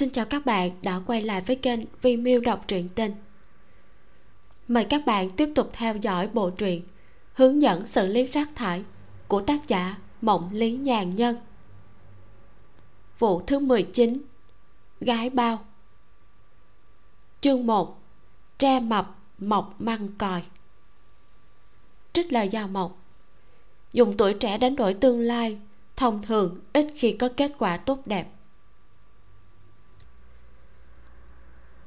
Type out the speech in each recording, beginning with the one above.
xin chào các bạn đã quay lại với kênh vi miu đọc truyện tình. Mời các bạn tiếp tục theo dõi bộ truyện hướng dẫn xử lý rác thải của tác giả mộng lý nhàn nhân. Vụ thứ 19 gái bao. Chương 1 tre mập, mọc măng còi. Trích lời giao mộc. Dùng tuổi trẻ đánh đổi tương lai, thông thường ít khi có kết quả tốt đẹp.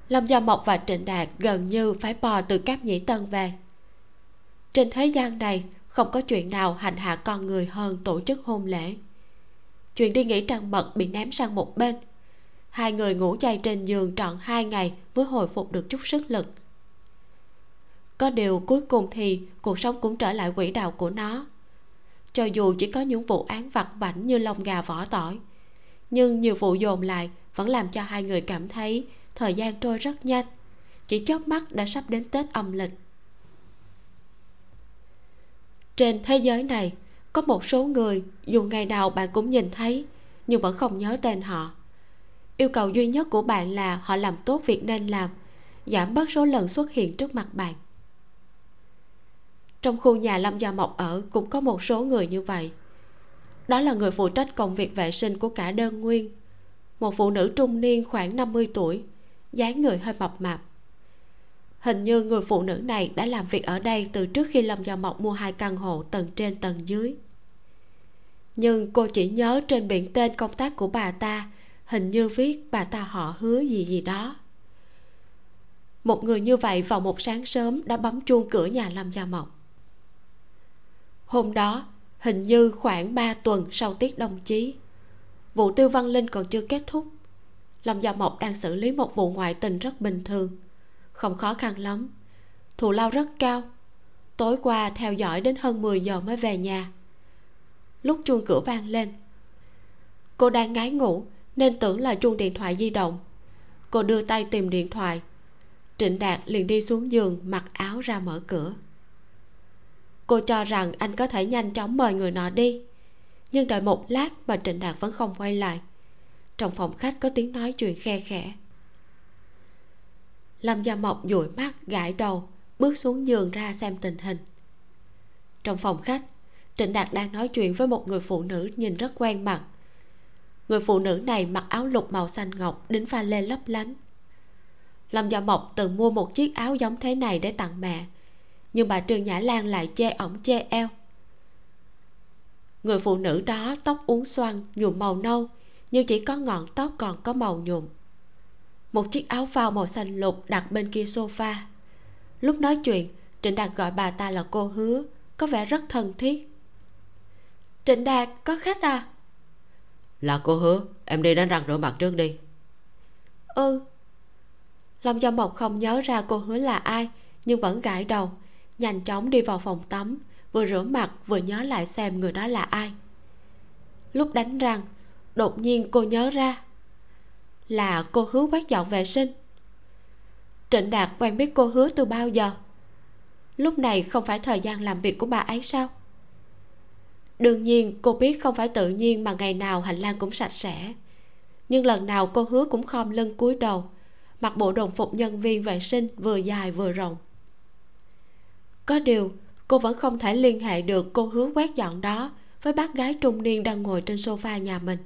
Lâm gia mộc và trịnh đạt gần như phải bò từ cáp nhĩ tân về. Trên thế gian này, không có chuyện nào hành hạ con người hơn tổ chức hôn lễ. Chuyện đi nghỉ trăng mật bị ném sang một bên. Hai người ngủ chay trên giường trọn hai ngày mới hồi phục được chút sức lực. Có điều cuối cùng thì cuộc sống cũng trở lại quỹ đạo của nó. Cho dù chỉ có những vụ án vặt vảnh như lông gà vỏ tỏi, nhưng nhiều vụ dồn lại vẫn làm cho hai người cảm thấy thời gian trôi rất nhanh. Chỉ chớp mắt đã sắp đến tết âm lịch. Trên thế giới này, có một số người, dù ngày nào bạn cũng nhìn thấy, nhưng vẫn không nhớ tên họ. Yêu cầu duy nhất của bạn là họ làm tốt việc nên làm, giảm bớt số lần xuất hiện trước mặt bạn. Trong khu nhà lâm gia mộc ở cũng có một số người như vậy. Đó là người phụ trách công việc vệ sinh của cả đơn nguyên, một phụ nữ trung niên khoảng 50 tuổi dáng người hơi mập mạp. Hình như người phụ nữ này đã làm việc ở đây từ trước khi lâm gia mộc mua hai căn hộ tầng trên tầng dưới. Nhưng cô chỉ nhớ trên biển tên công tác của bà ta, hình như viết bà ta họ hứa gì gì đó. Một người như vậy vào một sáng sớm đã bấm chuông cửa nhà lâm gia mộc. Hôm đó, hình như khoảng 3 tuần sau tiết đồng chí, vụ tiêu văn linh còn chưa kết thúc lâm gia mộc đang xử lý một vụ ngoại tình rất bình thường. Không khó khăn lắm. Thù lao rất cao. Tối qua theo dõi đến hơn 10 giờ mới về nhà. Lúc chuông cửa vang lên. Cô đang ngái ngủ, nên tưởng là chuông điện thoại di động. Cô đưa tay tìm điện thoại. Trịnh đạt liền đi xuống giường, mặc áo ra mở cửa. Cô cho rằng anh có thể nhanh chóng mời người nọ đi. Nhưng đợi một lát mà trịnh đạt vẫn không quay lại trong phòng khách có tiếng nói chuyện khe khẽ. Lâm gia mộc dụi mắt, gãi đầu, bước xuống giường ra xem tình hình. Trong phòng khách, trịnh đạt đang nói chuyện với một người phụ nữ nhìn rất quen mặt. Người phụ nữ này mặc áo lục màu xanh ngọc, đính pha lê lấp lánh. Lâm gia mộc từng mua một chiếc áo giống thế này để tặng mẹ, nhưng bà trương nhã lan lại chê ổng chê eo. Người phụ nữ đó tóc uốn xoăn, nhuộm màu nâu nhưng chỉ có ngọn tóc còn có màu nhuộm. Một chiếc áo phao màu xanh lục đặt bên kia sofa. Lúc nói chuyện trịnh đạt gọi bà ta là cô hứa có vẻ rất thân thiết. Trịnh đạt có khách à? Là cô hứa em đi đánh răng rửa mặt trước đi. Ừ. Lâm gia mộc không nhớ ra cô hứa là ai nhưng vẫn gãi đầu nhanh chóng đi vào phòng tắm vừa rửa mặt vừa nhớ lại xem người đó là ai. Lúc đánh răng đột nhiên cô nhớ ra là cô hứa quét dọn vệ sinh. Trịnh đạt quen biết cô hứa từ bao giờ? Lúc này không phải thời gian làm việc của bà ấy sao? Đương nhiên cô biết không phải tự nhiên mà ngày nào hành lang cũng sạch sẽ. Nhưng lần nào cô hứa cũng khom lưng cúi đầu, mặc bộ đồng phục nhân viên vệ sinh vừa dài vừa rộng. Có điều, cô vẫn không thể liên hệ được cô hứa quét dọn đó với bác gái trung niên đang ngồi trên sofa nhà mình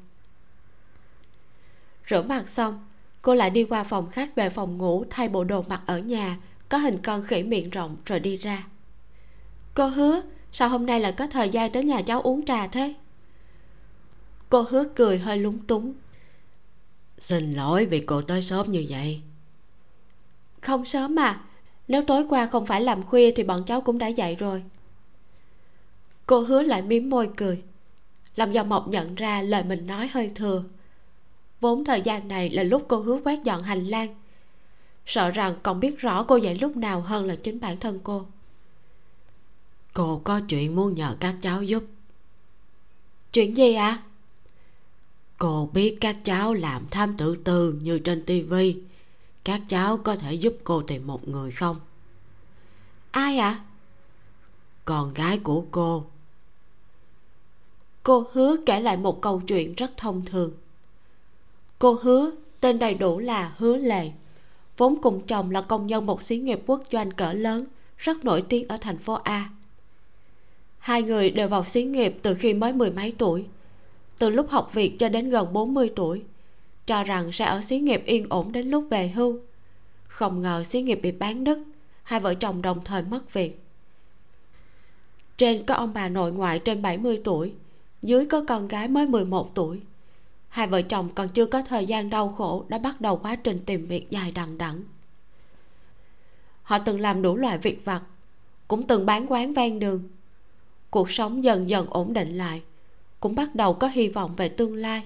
rửa mặt xong cô lại đi qua phòng khách về phòng ngủ thay bộ đồ mặc ở nhà có hình con khỉ miệng rộng rồi đi ra. Cô hứa sao hôm nay lại có thời gian đến nhà cháu uống trà thế? Cô hứa cười hơi lúng túng. Xin lỗi vì cô tới sớm như vậy. Không sớm mà nếu tối qua không phải làm khuya thì bọn cháu cũng đã dậy rồi. Cô hứa lại miếm môi cười làm do mộc nhận ra lời mình nói hơi thừa vốn thời gian này là lúc cô hứa quét dọn hành lang. Sợ rằng còn biết rõ cô dậy lúc nào hơn là chính bản thân cô. Cô có chuyện muốn nhờ các cháu giúp. Chuyện gì ạ? À? cô biết các cháu làm tham tự tư như trên tivi các cháu có thể giúp cô tìm một người không? Ai ạ? À? con gái của cô. Cô hứa kể lại một câu chuyện rất thông thường cô hứa, tên đầy đủ là hứa lệ. Vốn cùng chồng là công nhân một xí nghiệp quốc doanh cỡ lớn, rất nổi tiếng ở thành phố a. Hai người đều vào xí nghiệp từ khi mới mười mấy tuổi, từ lúc học việc cho đến gần 40 tuổi, cho rằng sẽ ở xí nghiệp yên ổn đến lúc về hưu. Không ngờ xí nghiệp bị bán đứt hai vợ chồng đồng thời mất việc. Trên có ông bà nội ngoại trên 70 tuổi, dưới có con gái mới 11 tuổi hai vợ chồng còn chưa có thời gian đau khổ đã bắt đầu quá trình tìm việc dài đằng đẵng. Họ từng làm đủ loại việc vặt, cũng từng bán quán ven đường. Cuộc sống dần dần ổn định lại, cũng bắt đầu có hy vọng về tương lai.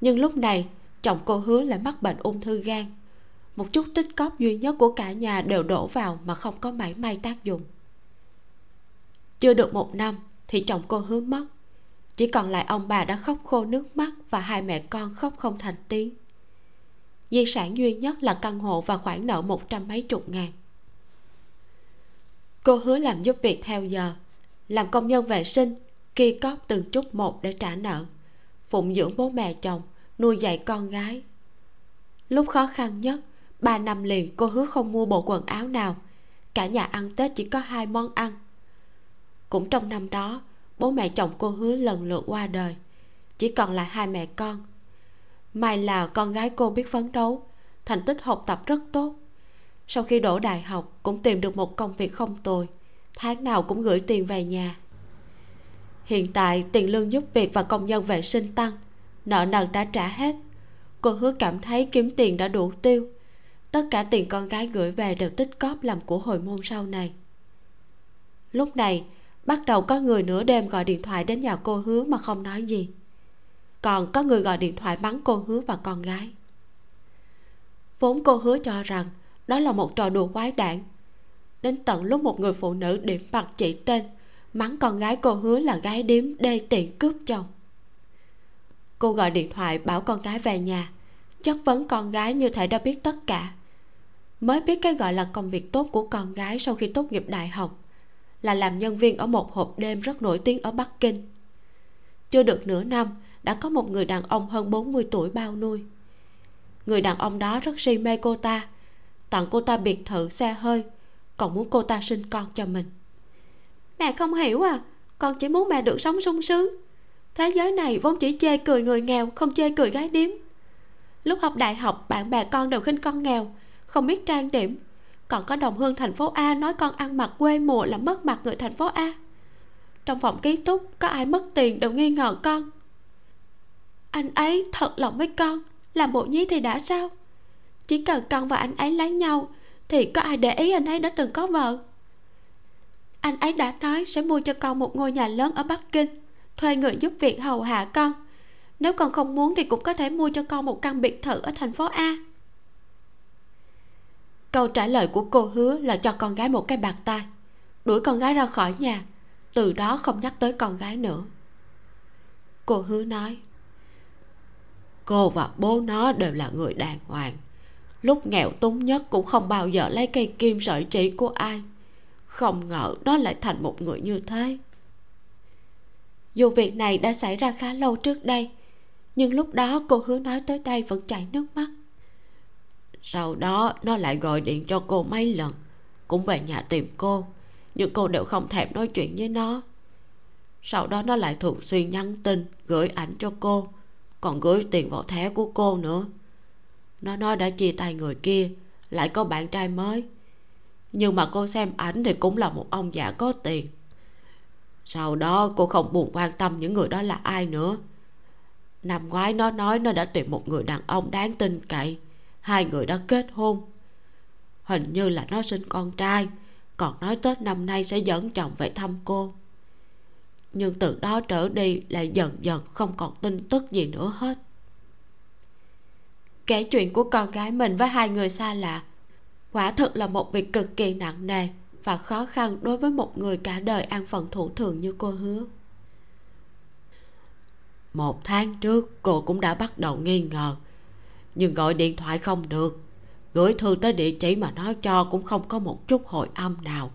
Nhưng lúc này, chồng cô hứa lại mắc bệnh ung thư gan. Một chút tích cóp duy nhất của cả nhà đều đổ vào mà không có mảy may tác dụng. Chưa được một năm thì chồng cô hứa mất chỉ còn lại ông bà đã khóc khô nước mắt và hai mẹ con khóc không thành tiếng. Di sản duy nhất là căn hộ và khoản nợ một trăm mấy chục ngàn. Cô hứa làm giúp việc theo giờ, làm công nhân vệ sinh kia cóp từng chút một để trả nợ, phụng dưỡng bố mẹ chồng, nuôi dạy con gái. Lúc khó khăn nhất, ba năm liền cô hứa không mua bộ quần áo nào, cả nhà ăn tết chỉ có hai món ăn. Cũng trong năm đó bố mẹ chồng cô hứa lần lượt qua đời. Chỉ còn lại hai mẹ con. May là con gái cô biết phấn đấu, thành tích học tập rất tốt. Sau khi đỗ đại học, cũng tìm được một công việc không tồi. Tháng nào cũng gửi tiền về nhà. Hiện tại, tiền lương giúp việc và công nhân vệ sinh tăng. Nợ nần đã trả hết. Cô hứa cảm thấy kiếm tiền đã đủ tiêu. Tất cả tiền con gái gửi về đều tích cóp làm của hồi môn sau này. Lúc này bắt đầu có người nửa đêm gọi điện thoại đến nhà cô hứa mà không nói gì. Còn có người gọi điện thoại mắng cô hứa và con gái. Vốn cô hứa cho rằng đó là một trò đùa quái đản. Đến tận lúc một người phụ nữ điểm mặt chỉ tên, mắng con gái cô hứa là gái điếm, đê tiện cướp chồng. Cô gọi điện thoại bảo con gái về nhà. Chất vấn con gái như thể đã biết tất cả. Mới biết cái gọi là công việc tốt của con gái sau khi tốt nghiệp đại học là làm nhân viên ở một hộp đêm rất nổi tiếng ở Bắc Kinh. Chưa được nửa năm, đã có một người đàn ông hơn 40 tuổi bao nuôi. Người đàn ông đó rất si mê cô ta, tặng cô ta biệt thự, xe hơi, còn muốn cô ta sinh con cho mình. Mẹ không hiểu à con chỉ muốn mẹ được sống sung sướng. Thế giới này vốn chỉ chê cười người nghèo, không chê cười gái điếm. Lúc học đại học, bạn bè con đều khinh con nghèo, không biết trang điểm còn có đồng hương thành phố a nói con ăn mặc quê mùa là mất mặt người thành phố a. Trong phòng ký túc, có ai mất tiền đều nghi ngờ con. Anh ấy thật lòng với con, làm bộ nhí thì đã sao? Chỉ cần con và anh ấy lấy nhau, thì có ai để ý anh ấy đã từng có vợ? Anh ấy đã nói sẽ mua cho con một ngôi nhà lớn ở bắc kinh, thuê người giúp việc hầu hạ con. Nếu con không muốn thì cũng có thể mua cho con một căn biệt thự ở thành phố a câu trả lời của cô hứa là cho con gái một cái bạc tai đuổi con gái ra khỏi nhà. Từ đó không nhắc tới con gái nữa. Cô hứa nói, cô và bố nó đều là người đàng hoàng. Lúc nghèo túng nhất cũng không bao giờ lấy cây kim sợi chỉ của ai. Không ngờ nó lại thành một người như thế. Dù việc này đã xảy ra khá lâu trước đây, nhưng lúc đó cô hứa nói tới đây vẫn chảy nước mắt sau đó, nó lại gọi điện cho cô mấy lần. Cũng về nhà tìm cô. Nhưng cô đều không thèm nói chuyện với nó. Sau đó, nó lại thường xuyên nhắn tin, gửi ảnh cho cô. Còn gửi tiền vào thẻ của cô nữa. Nó nói đã chia tay người kia, lại có bạn trai mới. Nhưng mà cô xem ảnh thì cũng là một ông già có tiền. Sau đó, cô không buồn quan tâm những người đó là ai nữa. Năm ngoái, nó nói nó đã tìm một người đàn ông đáng tin cậy hai người đã kết hôn. Hình như là nó sinh con trai, còn nói tết năm nay sẽ dẫn chồng về thăm cô. Nhưng từ đó trở đi lại dần dần không còn tin tức gì nữa hết. Kể chuyện của con gái mình với hai người xa lạ, quả thực là một việc cực kỳ nặng nề và khó khăn đối với một người cả đời an phận thủ thường như cô hứa. Một tháng trước, cô cũng đã bắt đầu nghi ngờ nhưng gọi điện thoại không được. Gửi thư tới địa chỉ mà nó cho cũng không có một chút hồi âm nào.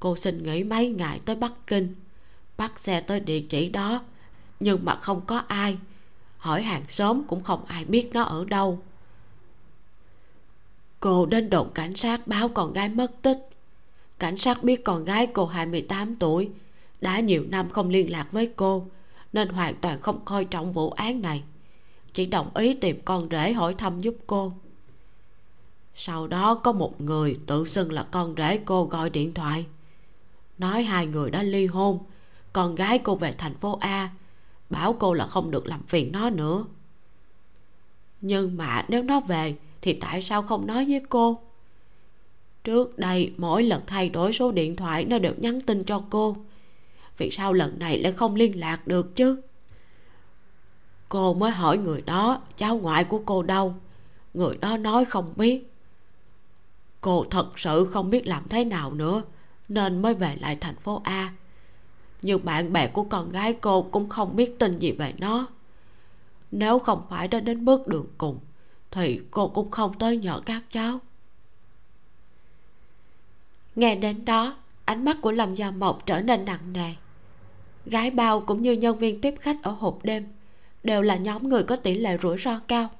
Cô xin nghỉ mấy ngày tới bắc kinh, bắt xe tới địa chỉ đó, nhưng mà không có ai. Hỏi hàng xóm cũng không ai biết nó ở đâu. Cô đến đồn cảnh sát báo con gái mất tích. Cảnh sát biết con gái cô 28 tuổi, đã nhiều năm không liên lạc với cô, nên hoàn toàn không coi trọng vụ án này chỉ đồng ý tìm con rể hỏi thăm giúp cô. Sau đó có một người tự xưng là con rể cô gọi điện thoại. Nói hai người đã ly hôn, con gái cô về thành phố a, bảo cô là không được làm phiền nó nữa. Nhưng mà nếu nó về thì tại sao không nói với cô? Trước đây mỗi lần thay đổi số điện thoại nó đều nhắn tin cho cô. Vì sao lần này lại không liên lạc được chứ? Cô mới hỏi người đó, cháu ngoại của cô đâu? Người đó nói không biết. Cô thật sự không biết làm thế nào nữa, nên mới về lại thành phố a. Nhưng bạn bè của con gái cô cũng không biết tin gì về nó. Nếu không phải đã đến bước đường cùng, thì cô cũng không tới nhờ các cháu. Nghe đến đó, ánh mắt của lâm gia mộc trở nên nặng nề. Gái bao cũng như nhân viên tiếp khách ở hộp đêm đều là nhóm người có tỷ lệ rủi ro cao.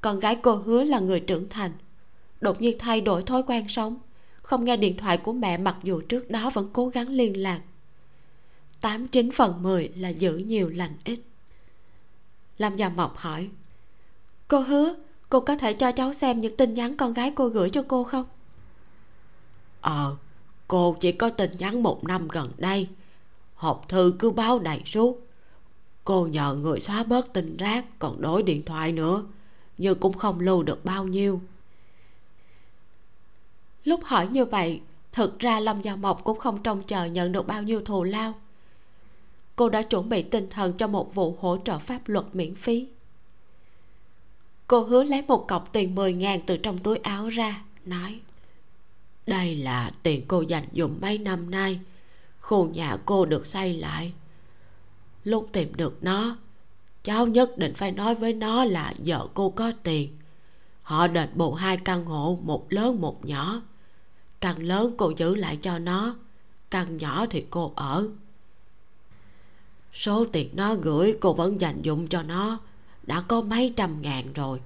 Con gái cô hứa là người trưởng thành. Đột nhiên thay đổi thói quen sống. Không nghe điện thoại của mẹ mặc dù trước đó vẫn cố gắng liên lạc. Tám chín phần mười là giữ nhiều lành ít. Lâm gia mộc hỏi, cô hứa, cô có thể cho cháu xem những tin nhắn con gái cô gửi cho cô không? Ờ cô chỉ có tin nhắn một năm gần đây. Hộp thư cứ báo đầy suốt cô nhờ người xóa bớt tin rác, còn đổi điện thoại nữa, nhưng cũng không lưu được bao nhiêu. Lúc hỏi như vậy, thực ra lâm gia mộc cũng không trông chờ nhận được bao nhiêu thù lao. Cô đã chuẩn bị tinh thần cho một vụ hỗ trợ pháp luật miễn phí. Cô hứa lấy một cọc tiền 10 ngàn từ trong túi áo ra, nói, đây là tiền cô dành dùng mấy năm nay. Khu nhà cô được xây lại lúc tìm được nó. Cháu nhất định phải nói với nó là vợ cô có tiền. Họ đền bù hai căn hộ, một lớn, một nhỏ. Căn lớn cô giữ lại cho nó căn nhỏ thì cô ở. Số tiền nó gửi, cô vẫn dành dụng cho nó. Đã có mấy trăm ngàn rồi.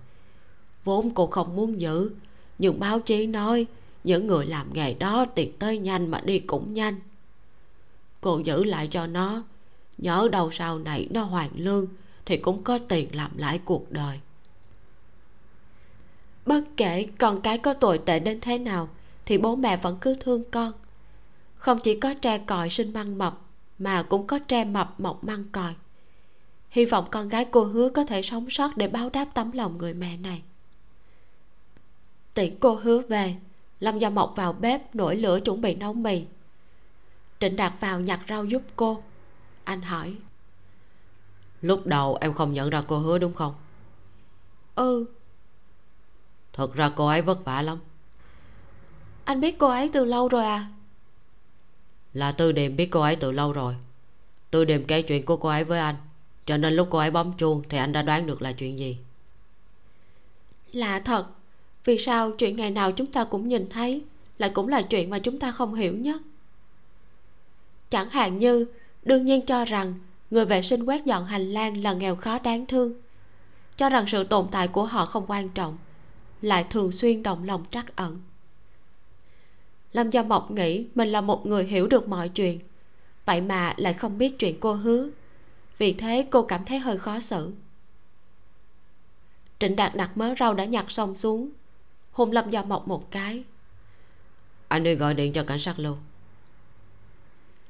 Vốn cô không muốn giữ, nhưng báo chí nói những người làm nghề đó tiền tới nhanh mà đi cũng nhanh. Cô giữ lại cho nó nhớ đầu sau này nó hoàn lương thì cũng có tiền làm lại cuộc đời. Bất kể con cái có tồi tệ đến thế nào thì bố mẹ vẫn cứ thương con. Không chỉ có tre còi sinh măng mập mà cũng có tre mập mọc măng còi. Hy vọng con gái cô hứa có thể sống sót để báo đáp tấm lòng người mẹ này. Tiễn cô hứa về, lâm gia mộc vào bếp nổi lửa chuẩn bị nấu mì. Trịnh đạt vào nhặt rau giúp cô anh hỏi. Lúc đầu em không nhận ra cô hứa đúng không? Ừ. Thật ra cô ấy vất vả lắm. Anh biết cô ấy từ lâu rồi à? Là tư điềm biết cô ấy từ lâu rồi. Tư điềm kể chuyện của cô ấy với anh cho nên lúc cô ấy bấm chuông thì anh đã đoán được là chuyện gì. Lạ thật vì sao chuyện ngày nào chúng ta cũng nhìn thấy lại cũng là chuyện mà chúng ta không hiểu nhất? Chẳng hạn như đương nhiên cho rằng người vệ sinh quét dọn hành lang là nghèo khó đáng thương. Cho rằng sự tồn tại của họ không quan trọng, lại thường xuyên động lòng trắc ẩn. Lâm gia mộc nghĩ mình là một người hiểu được mọi chuyện, vậy mà lại không biết chuyện cô hứa. Vì thế cô cảm thấy hơi khó xử. Trịnh đạt đặt mớ rau đã nhặt xong xuống, hôn lâm gia mộc một cái. Anh đi gọi điện cho cảnh sát luôn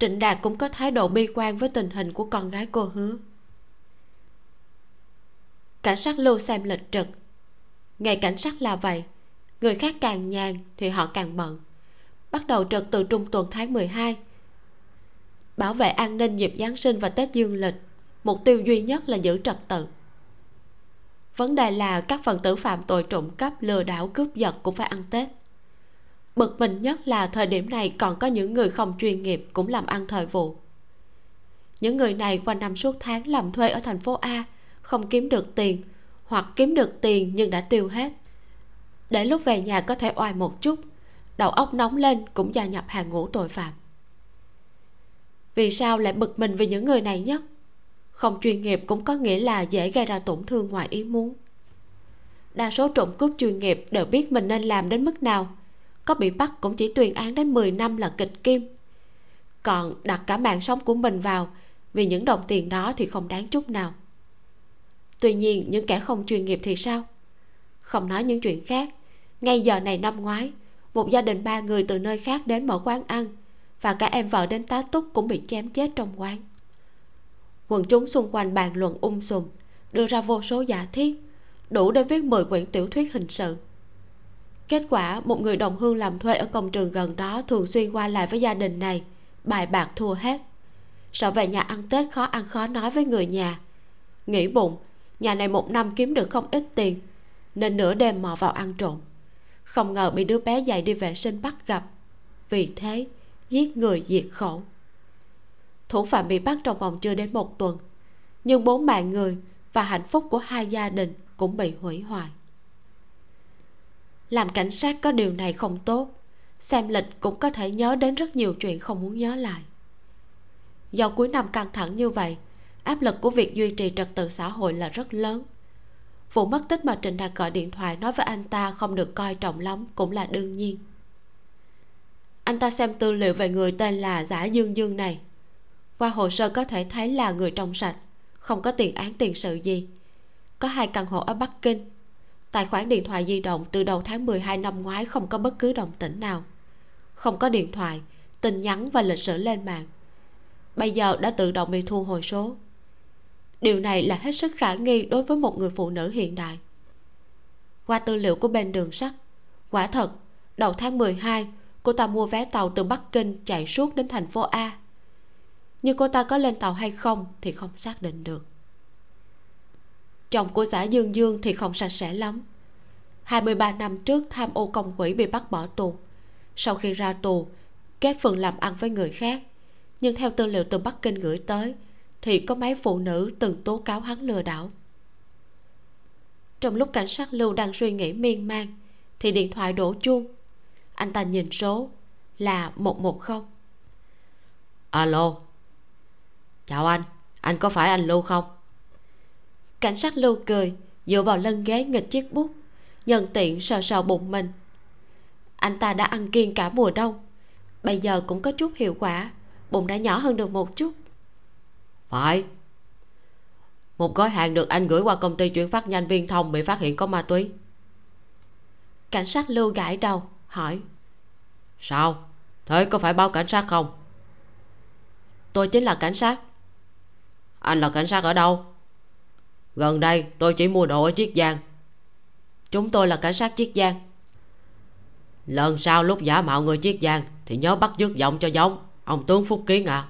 trịnh đạt cũng có thái độ bi quan với tình hình của con gái cô hứa. Cảnh sát lưu xem lịch trực. Ngày cảnh sát là vậy. Người khác càng nhàn thì họ càng bận. Bắt đầu trực từ trung tuần tháng 12 bảo vệ an ninh dịp Giáng sinh và Tết dương lịch, mục tiêu duy nhất là giữ trật tự. Vấn đề là các phần tử phạm tội trộm cắp lừa đảo cướp giật cũng phải ăn tết bực mình nhất là thời điểm này còn có những người không chuyên nghiệp cũng làm ăn thời vụ. Những người này qua năm suốt tháng làm thuê ở thành phố a, không kiếm được tiền, hoặc kiếm được tiền nhưng đã tiêu hết. Để lúc về nhà có thể oai một chút, đầu óc nóng lên cũng gia nhập hàng ngũ tội phạm. Vì sao lại bực mình vì những người này nhất? Không chuyên nghiệp cũng có nghĩa là dễ gây ra tổn thương ngoài ý muốn. Đa số trộm cướp chuyên nghiệp đều biết mình nên làm đến mức nào có bị bắt cũng chỉ tuyên án đến 10 năm là kịch kim. Còn đặt cả mạng sống của mình vào, vì những đồng tiền đó thì không đáng chút nào. Tuy nhiên, những kẻ không chuyên nghiệp thì sao? Không nói những chuyện khác, ngay giờ này năm ngoái, một gia đình ba người từ nơi khác đến mở quán ăn, và cả em vợ đến tá túc cũng bị chém chết trong quán. Quần chúng xung quanh bàn luận um sùm, đưa ra vô số giả thiết, đủ để viết 10 quyển tiểu thuyết hình sự kết quả, một người đồng hương làm thuê ở công trường gần đó thường xuyên qua lại với gia đình này. Bài bạc thua hết. Sợ về nhà ăn tết khó ăn khó nói với người nhà. Nghĩ bụng, nhà này một năm kiếm được không ít tiền, nên nửa đêm mò vào ăn trộm. Không ngờ bị đứa bé dậy đi vệ sinh bắt gặp. Vì thế, giết người diệt khẩu. Thủ phạm bị bắt trong vòng chưa đến một tuần, nhưng bốn mạng người và hạnh phúc của hai gia đình cũng bị hủy hoại làm cảnh sát có điều này không tốt. Xem lịch cũng có thể nhớ đến rất nhiều chuyện không muốn nhớ lại. Do cuối năm căng thẳng như vậy, áp lực của việc duy trì trật tự xã hội là rất lớn. Vụ mất tích mà trịnh đạt gọi điện thoại nói với anh ta không được coi trọng lắm cũng là đương nhiên. Anh ta xem tư liệu về người tên là giả dương dương này. Qua hồ sơ có thể thấy là người trong sạch, không có tiền án tiền sự gì. Có hai căn hộ ở bắc kinh tài khoản điện thoại di động từ đầu tháng 12 năm ngoái không có bất cứ đồng tĩnh nào. Không có điện thoại, tin nhắn và lịch sử lên mạng. Bây giờ đã tự động bị thu hồi số. Điều này là hết sức khả nghi đối với một người phụ nữ hiện đại. Qua tư liệu của bên đường sắt, quả thật, đầu tháng 12 cô ta mua vé tàu từ Bắc Kinh chạy suốt đến thành phố A. Nhưng cô ta có lên tàu hay không thì không xác định được chồng của giả Dương Dương thì không sạch sẽ lắm. 23 năm trước tham ô công quỹ bị bắt bỏ tù. Sau khi ra tù kết phường làm ăn với người khác. Nhưng theo tư liệu từ Bắc Kinh gửi tới, thì có mấy phụ nữ từng tố cáo hắn lừa đảo. Trong lúc cảnh sát lưu đang suy nghĩ miên man, thì điện thoại đổ chuông. Anh ta nhìn số là một một không. Alo. Chào anh. Anh có phải anh lưu không? Cảnh sát lưu cười dựa vào lưng ghế nghịch chiếc bút nhân tiện sờ sờ bụng mình. Anh ta đã ăn kiêng cả mùa đông bây giờ cũng có chút hiệu quả bụng đã nhỏ hơn được một chút. Phải. Một gói hàng được anh gửi qua công ty chuyển phát nhanh viên thông bị phát hiện có ma túy. Cảnh sát lưu gãi đầu hỏi. Sao? Thế có phải báo cảnh sát không? Tôi chính là cảnh sát. Anh là cảnh sát ở đâu gần đây, tôi chỉ mua đồ ở chiết giang. Chúng tôi là cảnh sát chiết giang. Lần sau lúc giả mạo người chiết giang, thì nhớ bắt dứt giọng cho giống. Ông tướng phúc kiến à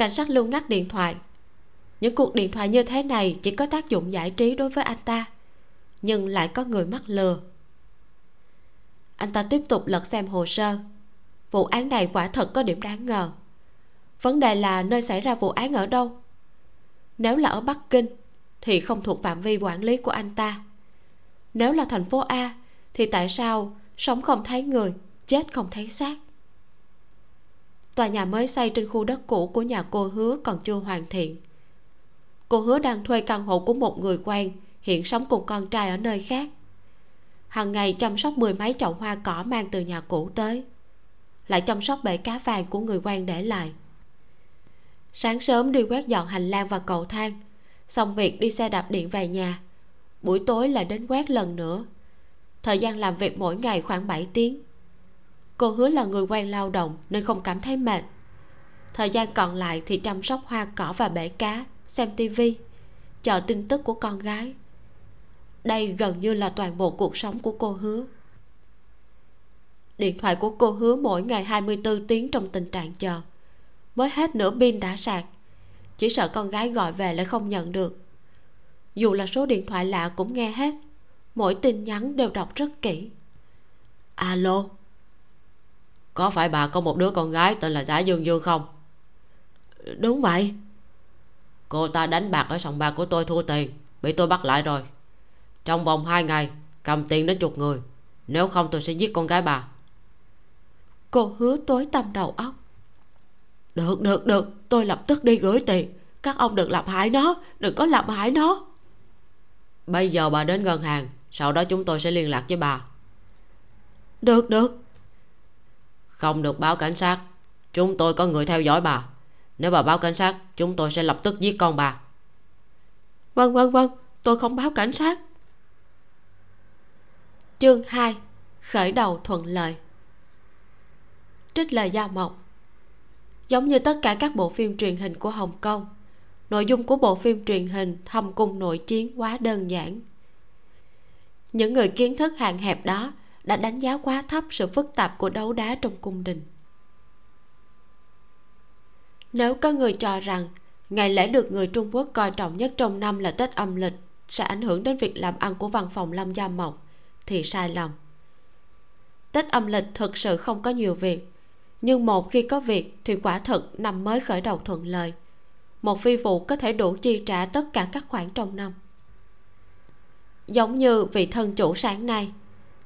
cảnh sát lưu ngắt điện thoại. Những cuộc điện thoại như thế này chỉ có tác dụng giải trí đối với anh ta, nhưng lại có người mắc lừa. Anh ta tiếp tục lật xem hồ sơ. Vụ án này quả thật có điểm đáng ngờ. Vấn đề là nơi xảy ra vụ án ở đâu? Nếu là ở bắc kinh, thì không thuộc phạm vi quản lý của anh ta. Nếu là thành phố a, thì tại sao sống không thấy người, chết không thấy xác? Tòa nhà mới xây trên khu đất cũ của nhà cô hứa còn chưa hoàn thiện. Cô hứa đang thuê căn hộ của một người quen hiện sống cùng con trai ở nơi khác. Hàng ngày chăm sóc mười mấy chậu hoa cỏ mang từ nhà cũ tới, lại chăm sóc bể cá vàng của người quen để lại sáng sớm đi quét dọn hành lang và cầu thang. Xong việc đi xe đạp điện về nhà. Buổi tối lại đến quét lần nữa. Thời gian làm việc mỗi ngày khoảng 7 tiếng. Cô hứa là người quen lao động nên không cảm thấy mệt. Thời gian còn lại thì chăm sóc hoa cỏ và bể cá, xem tivi chờ tin tức của con gái. Đây gần như là toàn bộ cuộc sống của cô hứa. Điện thoại của cô hứa mỗi ngày 24 tiếng trong tình trạng chờ mới hết nửa pin đã sạc. Chỉ sợ con gái gọi về lại không nhận được. Dù là số điện thoại lạ cũng nghe hết. Mỗi tin nhắn đều đọc rất kỹ. Alo? Có phải bà có một đứa con gái tên là giả dương dương không? Đúng vậy. Cô ta đánh bạc ở sòng bạc của tôi thua tiền bị tôi bắt lại rồi. Trong vòng hai ngày cầm tiền đến chục người. Nếu không tôi sẽ giết con gái bà. Cô hứa tối tâm đầu óc được được được. Tôi lập tức đi gửi tiền. Các ông đừng làm hại nó. Đừng có làm hại nó. Bây giờ bà đến ngân hàng. Sau đó chúng tôi sẽ liên lạc với bà. Được được. Không được báo cảnh sát. Chúng tôi có người theo dõi bà. Nếu bà báo cảnh sát chúng tôi sẽ lập tức giết con bà. Vâng vâng vâng. Tôi không báo cảnh sát. Chương 2 khởi đầu thuận lợi. Trích lời gia mộc giống như tất cả các bộ phim truyền hình của hồng kông. Nội dung của bộ phim truyền hình thâm cung nội chiến quá đơn giản. Những người kiến thức hạn hẹp đó đã đánh giá quá thấp sự phức tạp của đấu đá trong cung đình. Nếu có người cho rằng ngày lễ được người trung quốc coi trọng nhất trong năm là tết âm lịch sẽ ảnh hưởng đến việc làm ăn của văn phòng lâm gia mộc, thì sai lầm. Tết âm lịch thực sự không có nhiều việc nhưng một khi có việc thì quả thật năm mới khởi đầu thuận lợi một phi vụ có thể đủ chi trả tất cả các khoản trong năm. Giống như vị thân chủ sáng nay,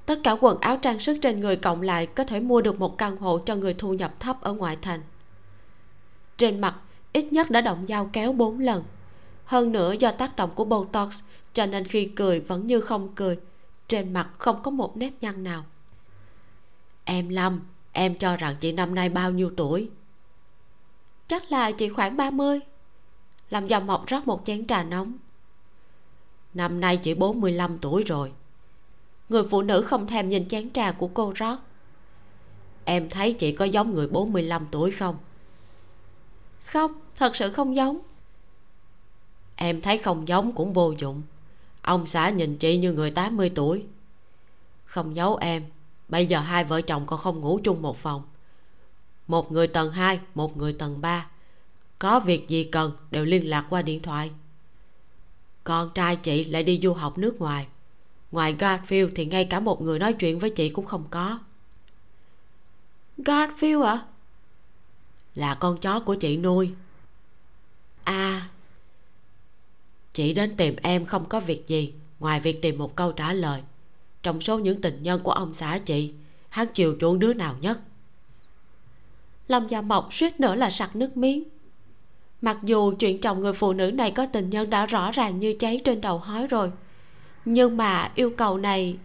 tất cả quần áo trang sức trên người cộng lại có thể mua được một căn hộ cho người thu nhập thấp ở ngoại thành. Trên mặt, ít nhất đã động dao kéo bốn lần. Hơn nữa do tác động của botox, cho nên khi cười vẫn như không cười, trên mặt không có một nếp nhăn nào. Em lâm em cho rằng chị năm nay bao nhiêu tuổi? Chắc là chị khoảng 30 làm dòng mộc rót một chén trà nóng. Năm nay chị 45 tuổi rồi. Người phụ nữ không thèm nhìn chén trà của cô rót. Em thấy chị có giống người 45 tuổi không? Không, thật sự không giống. Em thấy không giống cũng vô dụng. Ông xã nhìn chị như người 80 tuổi. Không giấu em bây giờ hai vợ chồng còn không ngủ chung một phòng. Một người tầng hai một người tầng ba. Có việc gì cần đều liên lạc qua điện thoại. Con trai chị lại đi du học nước ngoài. Ngoài Garfield thì ngay cả một người nói chuyện với chị cũng không có. Garfield ạ? À? là con chó của chị nuôi. À. Chị đến tìm em không có việc gì ngoài việc tìm một câu trả lời trong số những tình nhân của ông xã chị. Hắn chiều chuộng đứa nào nhất. Lâm gia dạ mộc suýt nữa là sặc nước miếng. Mặc dù chuyện chồng người phụ nữ này có tình nhân đã rõ ràng như cháy trên đầu hói rồi, nhưng mà yêu cầu này,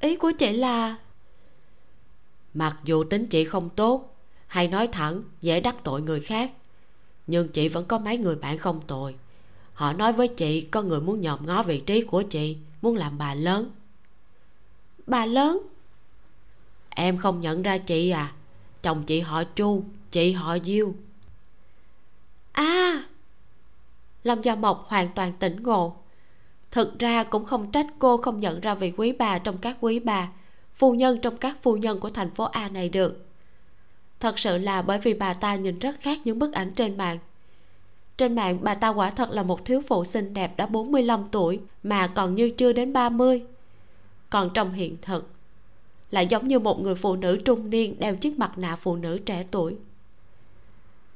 ý của chị là mặc dù tính chị không tốt, hay nói thẳng, dễ đắc tội người khác, nhưng chị vẫn có mấy người bạn không tồi. Họ nói với chị có người muốn nhòm ngó vị trí của chị, muốn làm bà lớn bà lớn. Em không nhận ra chị à. Chồng chị họ chu, chị họ diêu. À lâm gia mộc hoàn toàn tỉnh ngộ. Thực ra cũng không trách cô không nhận ra vị quý bà trong các quý bà, phu nhân trong các phu nhân của thành phố a này được. Thật sự là bởi vì bà ta nhìn rất khác những bức ảnh trên mạng. Trên mạng bà ta quả thật là một thiếu phụ xinh đẹp đã 45 tuổi mà còn như chưa đến 30 còn trong hiện thực, lại giống như một người phụ nữ trung niên đeo chiếc mặt nạ phụ nữ trẻ tuổi.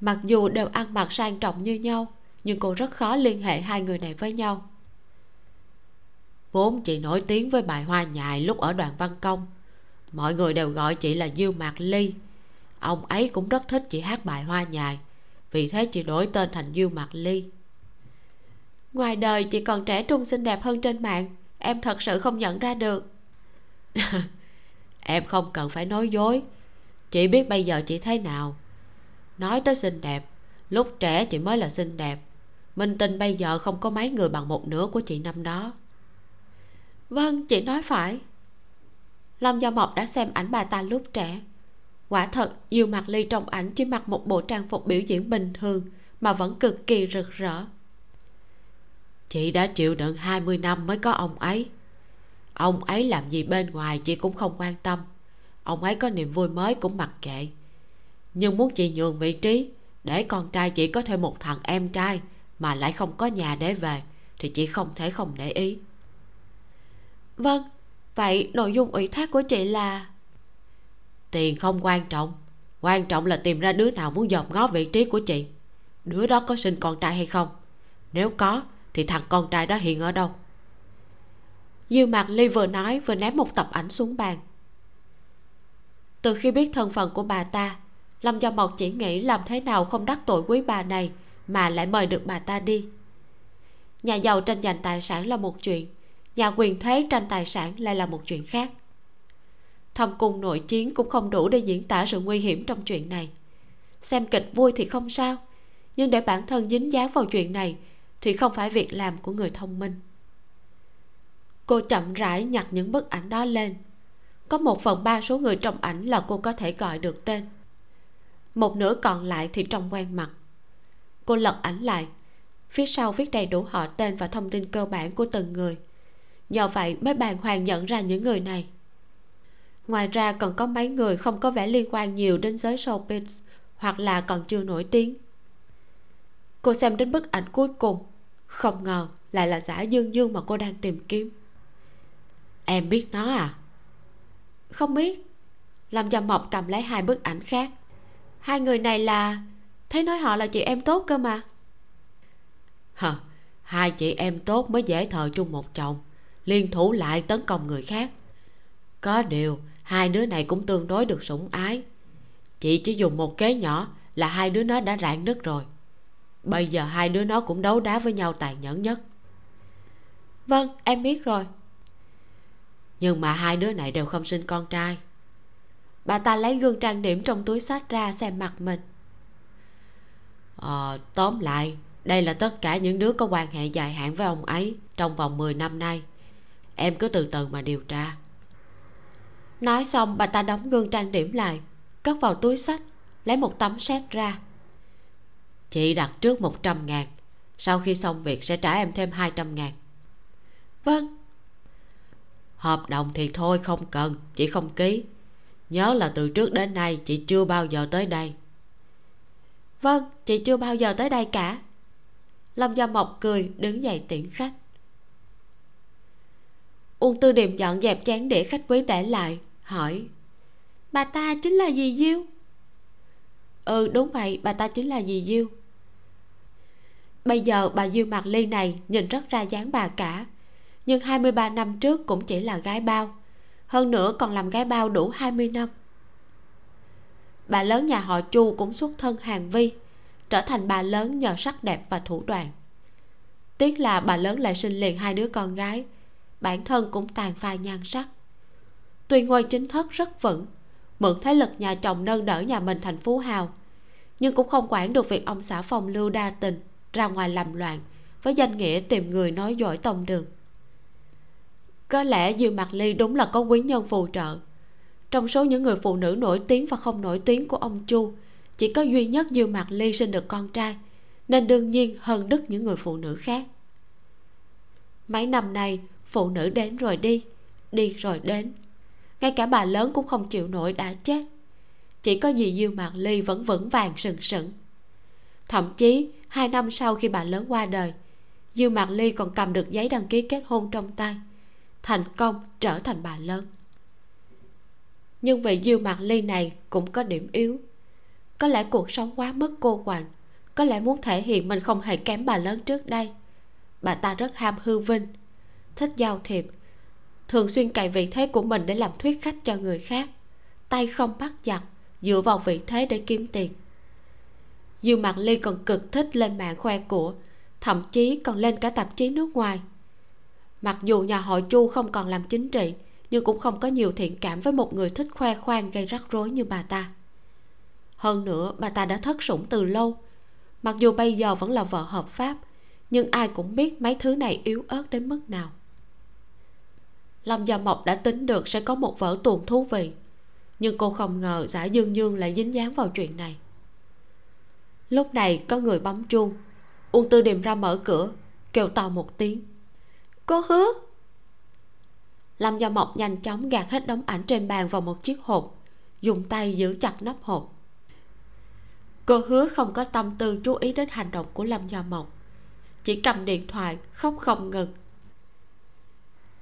Mặc dù đều ăn mặc sang trọng như nhau, nhưng cô rất khó liên hệ hai người này với nhau. Vốn chị nổi tiếng với bài hoa nhài lúc ở đoàn văn công, mọi người đều gọi chị là diêu mạc ly. Ông ấy cũng rất thích chị hát bài hoa nhài, vì thế chị đổi tên thành diêu mạc ly. Ngoài đời, chị còn trẻ trung xinh đẹp hơn trên mạng em thật sự không nhận ra được. Em không cần phải nói dối. Chị biết bây giờ chị thế nào. Nói tới xinh đẹp, lúc trẻ chị mới là xinh đẹp. Minh tinh bây giờ không có mấy người bằng một nửa của chị năm đó. Vâng chị nói phải. Lâm gia mộc đã xem ảnh bà ta lúc trẻ. Quả thật diêu mặt ly trong ảnh chỉ mặc một bộ trang phục biểu diễn bình thường mà vẫn cực kỳ rực rỡ chị đã chịu đựng 20 năm mới có ông ấy. Ông ấy làm gì bên ngoài chị cũng không quan tâm. Ông ấy có niềm vui mới cũng mặc kệ. Nhưng muốn chị nhường vị trí để con trai chị có thêm một thằng em trai mà lại không có nhà để về thì chị không thể không để ý. Vâng vậy nội dung ủy thác của chị là? Tiền không quan trọng. Quan trọng là tìm ra đứa nào muốn dòm ngó vị trí của chị. Đứa đó có sinh con trai hay không? Nếu có thì thằng con trai đó hiện ở đâu? Dư mạc ly vừa nói vừa ném một tập ảnh xuống bàn. Từ khi biết thân phận của bà ta, lâm gia mộc chỉ nghĩ làm thế nào không đắc tội quý bà này mà lại mời được bà ta đi. Nhà giàu tranh giành tài sản là một chuyện, nhà quyền thế tranh tài sản lại là một chuyện khác. Thâm cung nội chiến cũng không đủ để diễn tả sự nguy hiểm trong chuyện này. Xem kịch vui thì không sao, nhưng để bản thân dính dáng vào chuyện này thì không phải việc làm của người thông minh. Cô chậm rãi nhặt những bức ảnh đó lên. Có một phần ba số người trong ảnh là cô có thể gọi được tên. Một nửa còn lại thì trông quen mặt. Cô lật ảnh lại. Phía sau viết đầy đủ họ tên và thông tin cơ bản của từng người. Nhờ vậy mới bàng hoàng nhận ra những người này. Ngoài ra còn có mấy người không có vẻ liên quan nhiều đến giới showbiz hoặc là còn chưa nổi tiếng. Cô xem đến bức ảnh cuối cùng không ngờ lại là giả dương dương mà cô đang tìm kiếm. Em biết nó à? Không biết. Lâm gia mộc cầm lấy hai bức ảnh khác. Hai người này là, thấy nói họ là chị em tốt cơ mà. Hờ, hai chị em tốt mới dễ thờ chung một chồng, liên thủ lại tấn công người khác. Có điều, hai đứa này cũng tương đối được sủng ái. Chị chỉ dùng một kế nhỏ là hai đứa nó đã rạn nứt rồi bây giờ hai đứa nó cũng đấu đá với nhau tàn nhẫn nhất. Vâng em biết rồi. Nhưng mà hai đứa này đều không sinh con trai. Bà ta lấy gương trang điểm trong túi sách ra xem mặt mình. Ờ, tóm lại đây là tất cả những đứa có quan hệ dài hạn với ông ấy trong vòng 10 năm nay. Em cứ từ từ mà điều tra. Nói xong bà ta đóng gương trang điểm lại cất vào túi sách lấy một tấm séc ra chị đặt trước 100 ngàn. Sau khi xong việc sẽ trả em thêm 200 ngàn. Vâng. Hợp đồng thì thôi, không cần. Chị không ký. Nhớ là từ trước đến nay, chị chưa bao giờ tới đây. Vâng chị chưa bao giờ tới đây cả. Lâm gia mộc cười, đứng dậy tiễn khách. Uông tư điềm dọn dẹp chén để khách quý để lại, hỏi, bà ta chính là dì diêu? Ừ đúng vậy, bà ta chính là dì diêu bây giờ bà diêu mặt ly này nhìn rất ra dáng bà cả. Nhưng 23 năm trước cũng chỉ là gái bao. Hơn nữa còn làm gái bao đủ 20 năm. Bà lớn nhà họ chu cũng xuất thân hàng vi, trở thành bà lớn nhờ sắc đẹp và thủ đoạn. Tiếc là bà lớn lại sinh liền hai đứa con gái, bản thân cũng tàn phai nhan sắc. Tuy ngôi chính thất rất vững, mượn thế lực nhà chồng nâng đỡ nhà mình thành phú hào, nhưng cũng không quản được việc ông xã phòng lưu đa tình ra ngoài làm loạn, với danh nghĩa tìm người nói giỏi tông đường. Có lẽ diêu mặt ly đúng là có quý nhân phù trợ. Trong số những người phụ nữ nổi tiếng và không nổi tiếng của ông chu, chỉ có duy nhất diêu mặt ly sinh được con trai, nên đương nhiên hơn đức những người phụ nữ khác. Mấy năm nay, phụ nữ đến rồi đi đi rồi đến. Ngay cả bà lớn cũng không chịu nổi đã chết. Chỉ có dì diêu mạc ly vẫn vững vàng sừng sững. Thậm chí hai năm sau khi bà lớn qua đời Dư mạc ly còn cầm được giấy đăng ký kết hôn trong tay, thành công trở thành bà lớn. Nhưng vị Dư mạc ly này cũng có điểm yếu. Có lẽ cuộc sống quá mức cô quạnh, có lẽ muốn thể hiện mình không hề kém bà lớn trước đây. Bà ta rất ham hư vinh, thích giao thiệp, thường xuyên cày vị thế của mình để làm thuyết khách cho người khác, tay không bắt giặc, dựa vào vị thế để kiếm tiền dương mạc ly còn cực thích lên mạng khoe của, thậm chí còn lên cả tạp chí nước ngoài. Mặc dù nhà họ chu không còn làm chính trị, nhưng cũng không có nhiều thiện cảm với một người thích khoe khoang gây rắc rối như bà ta. Hơn nữa, bà ta đã thất sủng từ lâu. Mặc dù bây giờ vẫn là vợ hợp pháp, nhưng ai cũng biết mấy thứ này yếu ớt đến mức nào. Lâm gia mộc đã tính được sẽ có một vở tuồng thú vị, nhưng cô không ngờ giả dương dương lại dính dáng vào chuyện này lúc này có người bấm chuông. Uông tư điềm ra mở cửa, kêu to một tiếng. Cô hứa! Lâm gia mộc nhanh chóng gạt hết đống ảnh trên bàn vào một chiếc hộp, dùng tay giữ chặt nắp hộp. Cô hứa không có tâm tư chú ý đến hành động của lâm gia mộc, chỉ cầm điện thoại khóc không ngừng.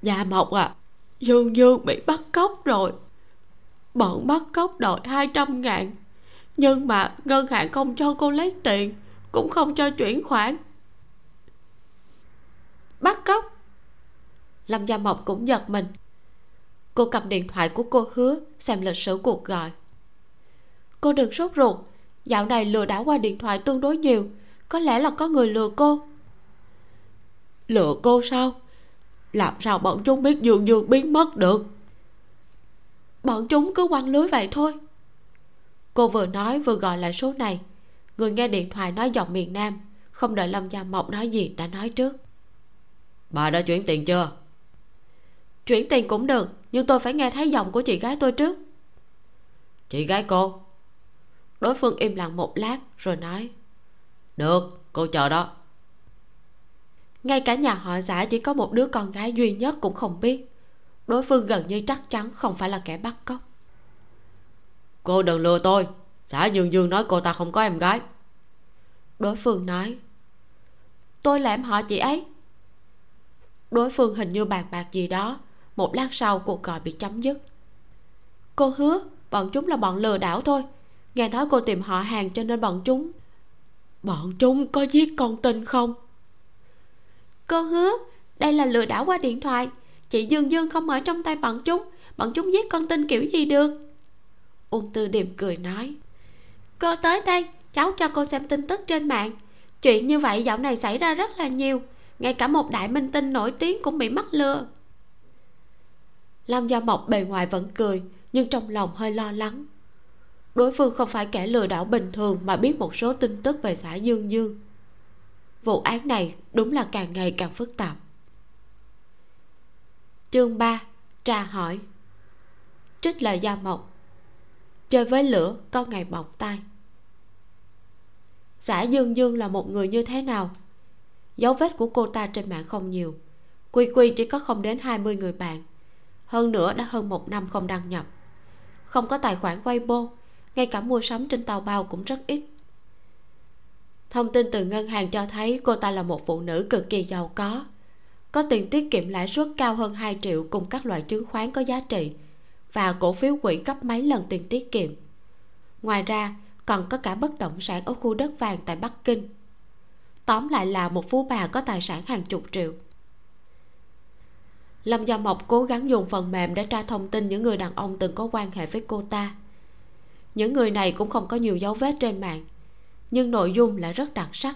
Gia Mộc à Dương Dương bị bắt cóc rồi. Bọn bắt cóc đòi 200 ngàn. Nhưng mà ngân hàng không cho cô lấy tiền, Cũng không cho chuyển khoản. Bắt cóc. Lâm Gia Mộc cũng giật mình. Cô cầm điện thoại của cô hứa Xem lịch sử cuộc gọi. Cô đừng sốt ruột, Dạo này lừa đảo qua điện thoại tương đối nhiều, có lẽ là có người lừa cô. Lừa cô sao? Làm sao bọn chúng biết dương dương biến mất được? Bọn chúng cứ quăng lưới vậy thôi cô vừa nói vừa gọi lại số này. Người nghe điện thoại nói giọng miền nam không đợi lâm gia mộc nói gì đã nói trước. Bà đã chuyển tiền chưa? Chuyển tiền cũng được nhưng tôi phải nghe thấy giọng của chị gái tôi trước. Chị gái cô? Đối phương im lặng một lát rồi nói. Được cô chờ đó. Ngay cả nhà họ giả chỉ có một đứa con gái duy nhất cũng không biết. Đối phương gần như chắc chắn không phải là kẻ bắt cóc cô đừng lừa tôi. Xã dương dương nói cô ta không có em gái. Đối phương nói, tôi là em họ chị ấy. Đối phương hình như bàn bạc gì đó, một lát sau cuộc gọi bị chấm dứt. Cô hứa, bọn chúng là bọn lừa đảo thôi. Nghe nói cô tìm họ hàng cho nên bọn chúng bọn chúng có giết con tin không? Cô hứa, đây là lừa đảo qua điện thoại. Chị dương dương không ở trong tay bọn chúng. Bọn chúng giết con tin kiểu gì được? Ung tư điềm cười nói. Cô tới đây, cháu cho cô xem tin tức trên mạng. Chuyện như vậy dạo này xảy ra rất là nhiều. Ngay cả một đại minh tinh nổi tiếng cũng bị mắc lừa. Lâm gia mộc bề ngoài vẫn cười, nhưng trong lòng hơi lo lắng. Đối phương không phải kẻ lừa đảo bình thường mà biết một số tin tức về xã dương dương. Vụ án này đúng là càng ngày càng phức tạp. Chương 3 tra hỏi. Trích lời gia mộc chơi với lửa có ngày bỏng tay. Xã dương dương là một người như thế nào? Dấu vết của cô ta trên mạng không nhiều. Quy quy chỉ có không đến 20 người bạn. Hơn nữa đã hơn một năm không đăng nhập. Không có tài khoản Weibo, ngay cả mua sắm trên tàu bao cũng rất ít. Thông tin từ ngân hàng cho thấy cô ta là một phụ nữ cực kỳ giàu có. Có tiền tiết kiệm lãi suất cao hơn 2 triệu cùng các loại chứng khoán có giá trị và cổ phiếu quỹ gấp mấy lần tiền tiết kiệm. Ngoài ra, còn có cả bất động sản ở khu đất vàng tại bắc kinh. Tóm lại là một phú bà có tài sản hàng chục triệu. Lâm gia mộc cố gắng dùng phần mềm để tra thông tin những người đàn ông từng có quan hệ với cô ta. Những người này cũng không có nhiều dấu vết trên mạng, nhưng nội dung lại rất đặc sắc.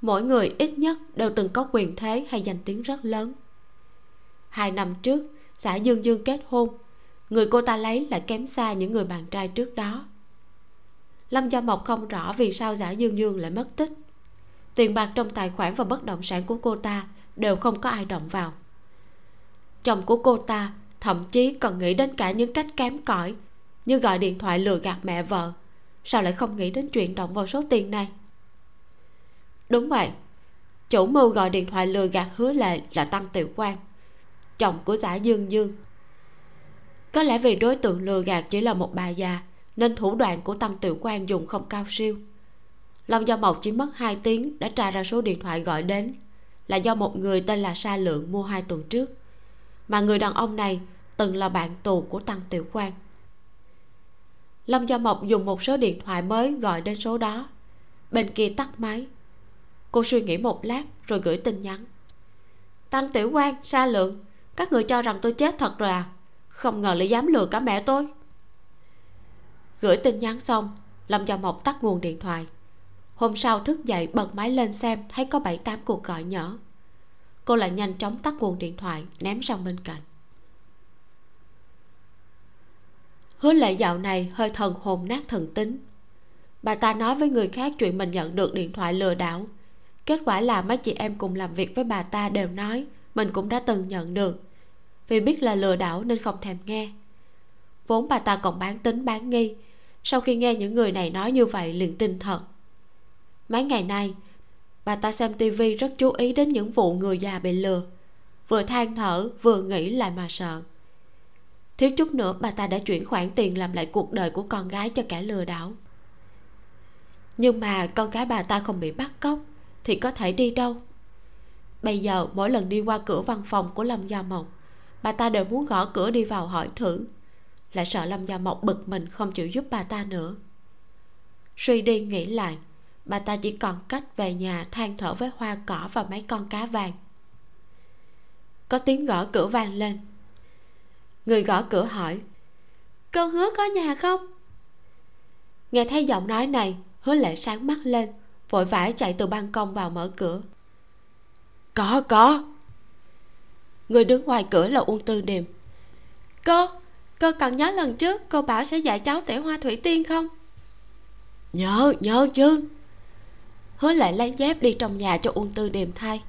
Mỗi người ít nhất đều từng có quyền thế hay danh tiếng rất lớn. Hai năm trước, xã dương dương kết hôn người cô ta lấy lại kém xa những người bạn trai trước đó. Lâm gia mộc không rõ vì sao giả dương dương lại mất tích. Tiền bạc trong tài khoản và bất động sản của cô ta đều không có ai động vào. Chồng của cô ta thậm chí còn nghĩ đến cả những cách kém cỏi như gọi điện thoại lừa gạt mẹ vợ. Sao lại không nghĩ đến chuyện động vào số tiền này? Đúng vậy, chủ mưu gọi điện thoại lừa gạt hứa lệ là tăng tiểu quan chồng của giả dương dương có lẽ vì đối tượng lừa gạt chỉ là một bà già, nên thủ đoạn của tăng tiểu quan dùng không cao siêu. Long gia mộc chỉ mất 2 tiếng đã tra ra số điện thoại gọi đến, là do một người tên là sa lượng mua hai tuần trước. Mà người đàn ông này từng là bạn tù của tăng tiểu quan long gia mộc dùng một số điện thoại mới gọi đến số đó. Bên kia tắt máy. Cô suy nghĩ một lát rồi gửi tin nhắn. Tăng tiểu quan sa lượng, các người cho rằng tôi chết thật rồi à? Không ngờ lại dám lừa cả mẹ tôi. Gửi tin nhắn xong, lâm gia mộc tắt nguồn điện thoại. Hôm sau thức dậy bật máy lên xem, thấy có bảy tám cuộc gọi nhỡ cô lại nhanh chóng tắt nguồn điện thoại, ném sang bên cạnh. Hứa lệ dạo này hơi thần hồn nát thần tính. Bà ta nói với người khác chuyện mình nhận được điện thoại lừa đảo. Kết quả là mấy chị em cùng làm việc với bà ta đều nói mình cũng đã từng nhận được vì biết là lừa đảo nên không thèm nghe. Vốn bà ta còn bán tính bán nghi, sau khi nghe những người này nói như vậy liền tin thật. Mấy ngày nay, bà ta xem tivi rất chú ý đến những vụ người già bị lừa, vừa than thở, vừa nghĩ lại mà sợ. Thiếu chút nữa bà ta đã chuyển khoản tiền làm lại cuộc đời của con gái cho kẻ lừa đảo. Nhưng mà con gái bà ta không bị bắt cóc thì có thể đi đâu? Bây giờ mỗi lần đi qua cửa văn phòng của lâm gia mộc bà ta đều muốn gõ cửa đi vào hỏi thử. Lại sợ lâm gia mộc bực mình không chịu giúp bà ta nữa. Suy đi nghĩ lại, bà ta chỉ còn cách về nhà than thở với hoa cỏ và mấy con cá vàng. Có tiếng gõ cửa vang lên. Người gõ cửa hỏi, con hứa có nhà không? Nghe thấy giọng nói này, hứa lệ sáng mắt lên, vội vã chạy từ ban công vào mở cửa. Có có người đứng ngoài cửa là uông tư điềm cô cô còn nhớ lần trước cô bảo sẽ dạy cháu tỉa hoa thủy tiên không? Nhớ nhớ chứ. Hứa lại lấy dép đi trong nhà cho uông tư điềm thay.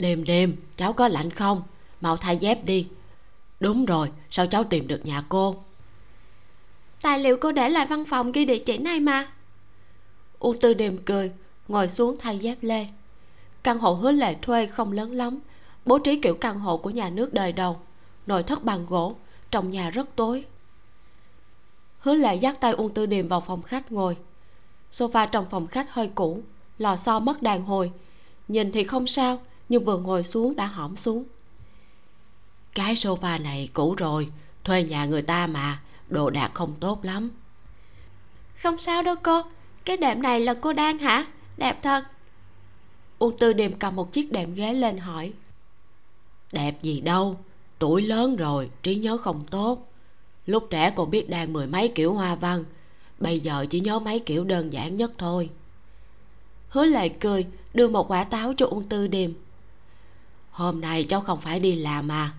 Đêm đêm cháu có lạnh không? Mau thay dép đi. Đúng rồi sao cháu tìm được nhà cô? Tài liệu cô để lại văn phòng ghi địa chỉ này mà. U tư điềm cười ngồi xuống thay dép lê. Căn hộ hứa lệ thuê không lớn lắm bố trí kiểu căn hộ của nhà nước đời đầu nội thất bằng gỗ trong nhà rất tối. Hứa lệ dắt tay uông tư điềm vào phòng khách ngồi. Sofa trong phòng khách hơi cũ lò xo mất đàn hồi. Nhìn thì không sao nhưng vừa ngồi xuống đã hõm xuống. Cái sofa này cũ rồi thuê nhà người ta mà đồ đạc không tốt lắm. Không sao đâu cô cái đệm này là cô đang hả? Đẹp thật. Uông tư điềm cầm một chiếc đệm ghế lên hỏi đẹp gì đâu tuổi lớn rồi trí nhớ không tốt. Lúc trẻ còn biết đàn mười mấy kiểu hoa văn bây giờ chỉ nhớ mấy kiểu đơn giản nhất thôi. Hứa lệ cười đưa một quả táo cho uông tư điềm hôm nay cháu không phải đi làm mà.